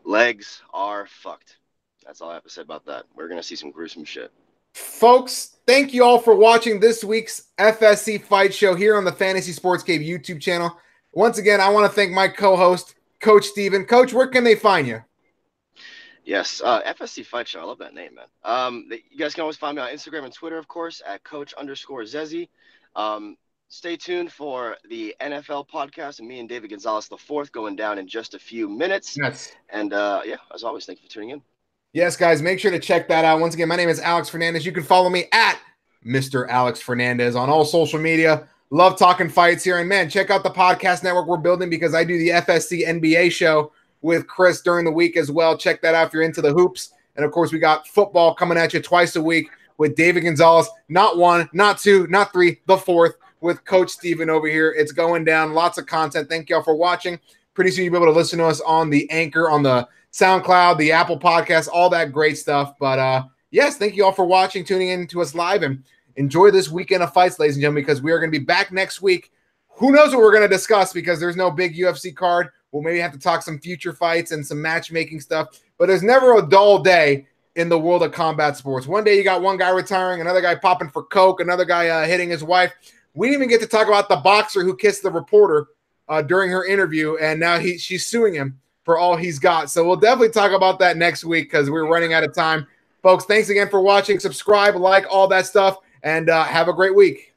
Legs are fucked. That's all I have to say about that. We're gonna see some gruesome shit. Folks, thank you all for watching this week's FSC Fight Show here on the Fantasy Sports Cave YouTube channel. Once again, I want to thank my co-host Coach Steven. Coach, where can they find you? Yes, uh, FSC Fight Show. I love that name, man. Um, you guys can always find me on Instagram and Twitter, of course, at Coach underscore Zezy. Um, stay tuned for the NFL podcast and me and David Gonzalez the fourth going down in just a few minutes. Yes. And uh, yeah, as always, thank you for tuning in. Yes, guys, make sure to check that out. Once again, my name is Alex Fernandez. You can follow me at Mr. Alex Fernandez on all social media. Love talking fights here. And man, check out the podcast network we're building because I do the FSC NBA show with Chris during the week as well. Check that out if you're into the hoops. And of course, we got football coming at you twice a week with David Gonzalez. Not one, not two, not three, the fourth with Coach Steven over here. It's going down. Lots of content. Thank y'all for watching. Pretty soon you'll be able to listen to us on the Anchor, on the SoundCloud, the Apple Podcast, all that great stuff. But uh yes, thank you all for watching, tuning in to us live, and enjoy this weekend of fights, ladies and gentlemen, because we are going to be back next week. Who knows what we're going to discuss because there's no big UFC card. We'll maybe have to talk some future fights and some matchmaking stuff. But there's never a dull day in the world of combat sports. One day you got one guy retiring, another guy popping for coke, another guy uh, hitting his wife. We didn't even get to talk about the boxer who kissed the reporter uh, during her interview, and now he she's suing him for all he's got. So we'll definitely talk about that next week because we're running out of time. Folks, thanks again for watching. Subscribe, like all that stuff and uh, have a great week.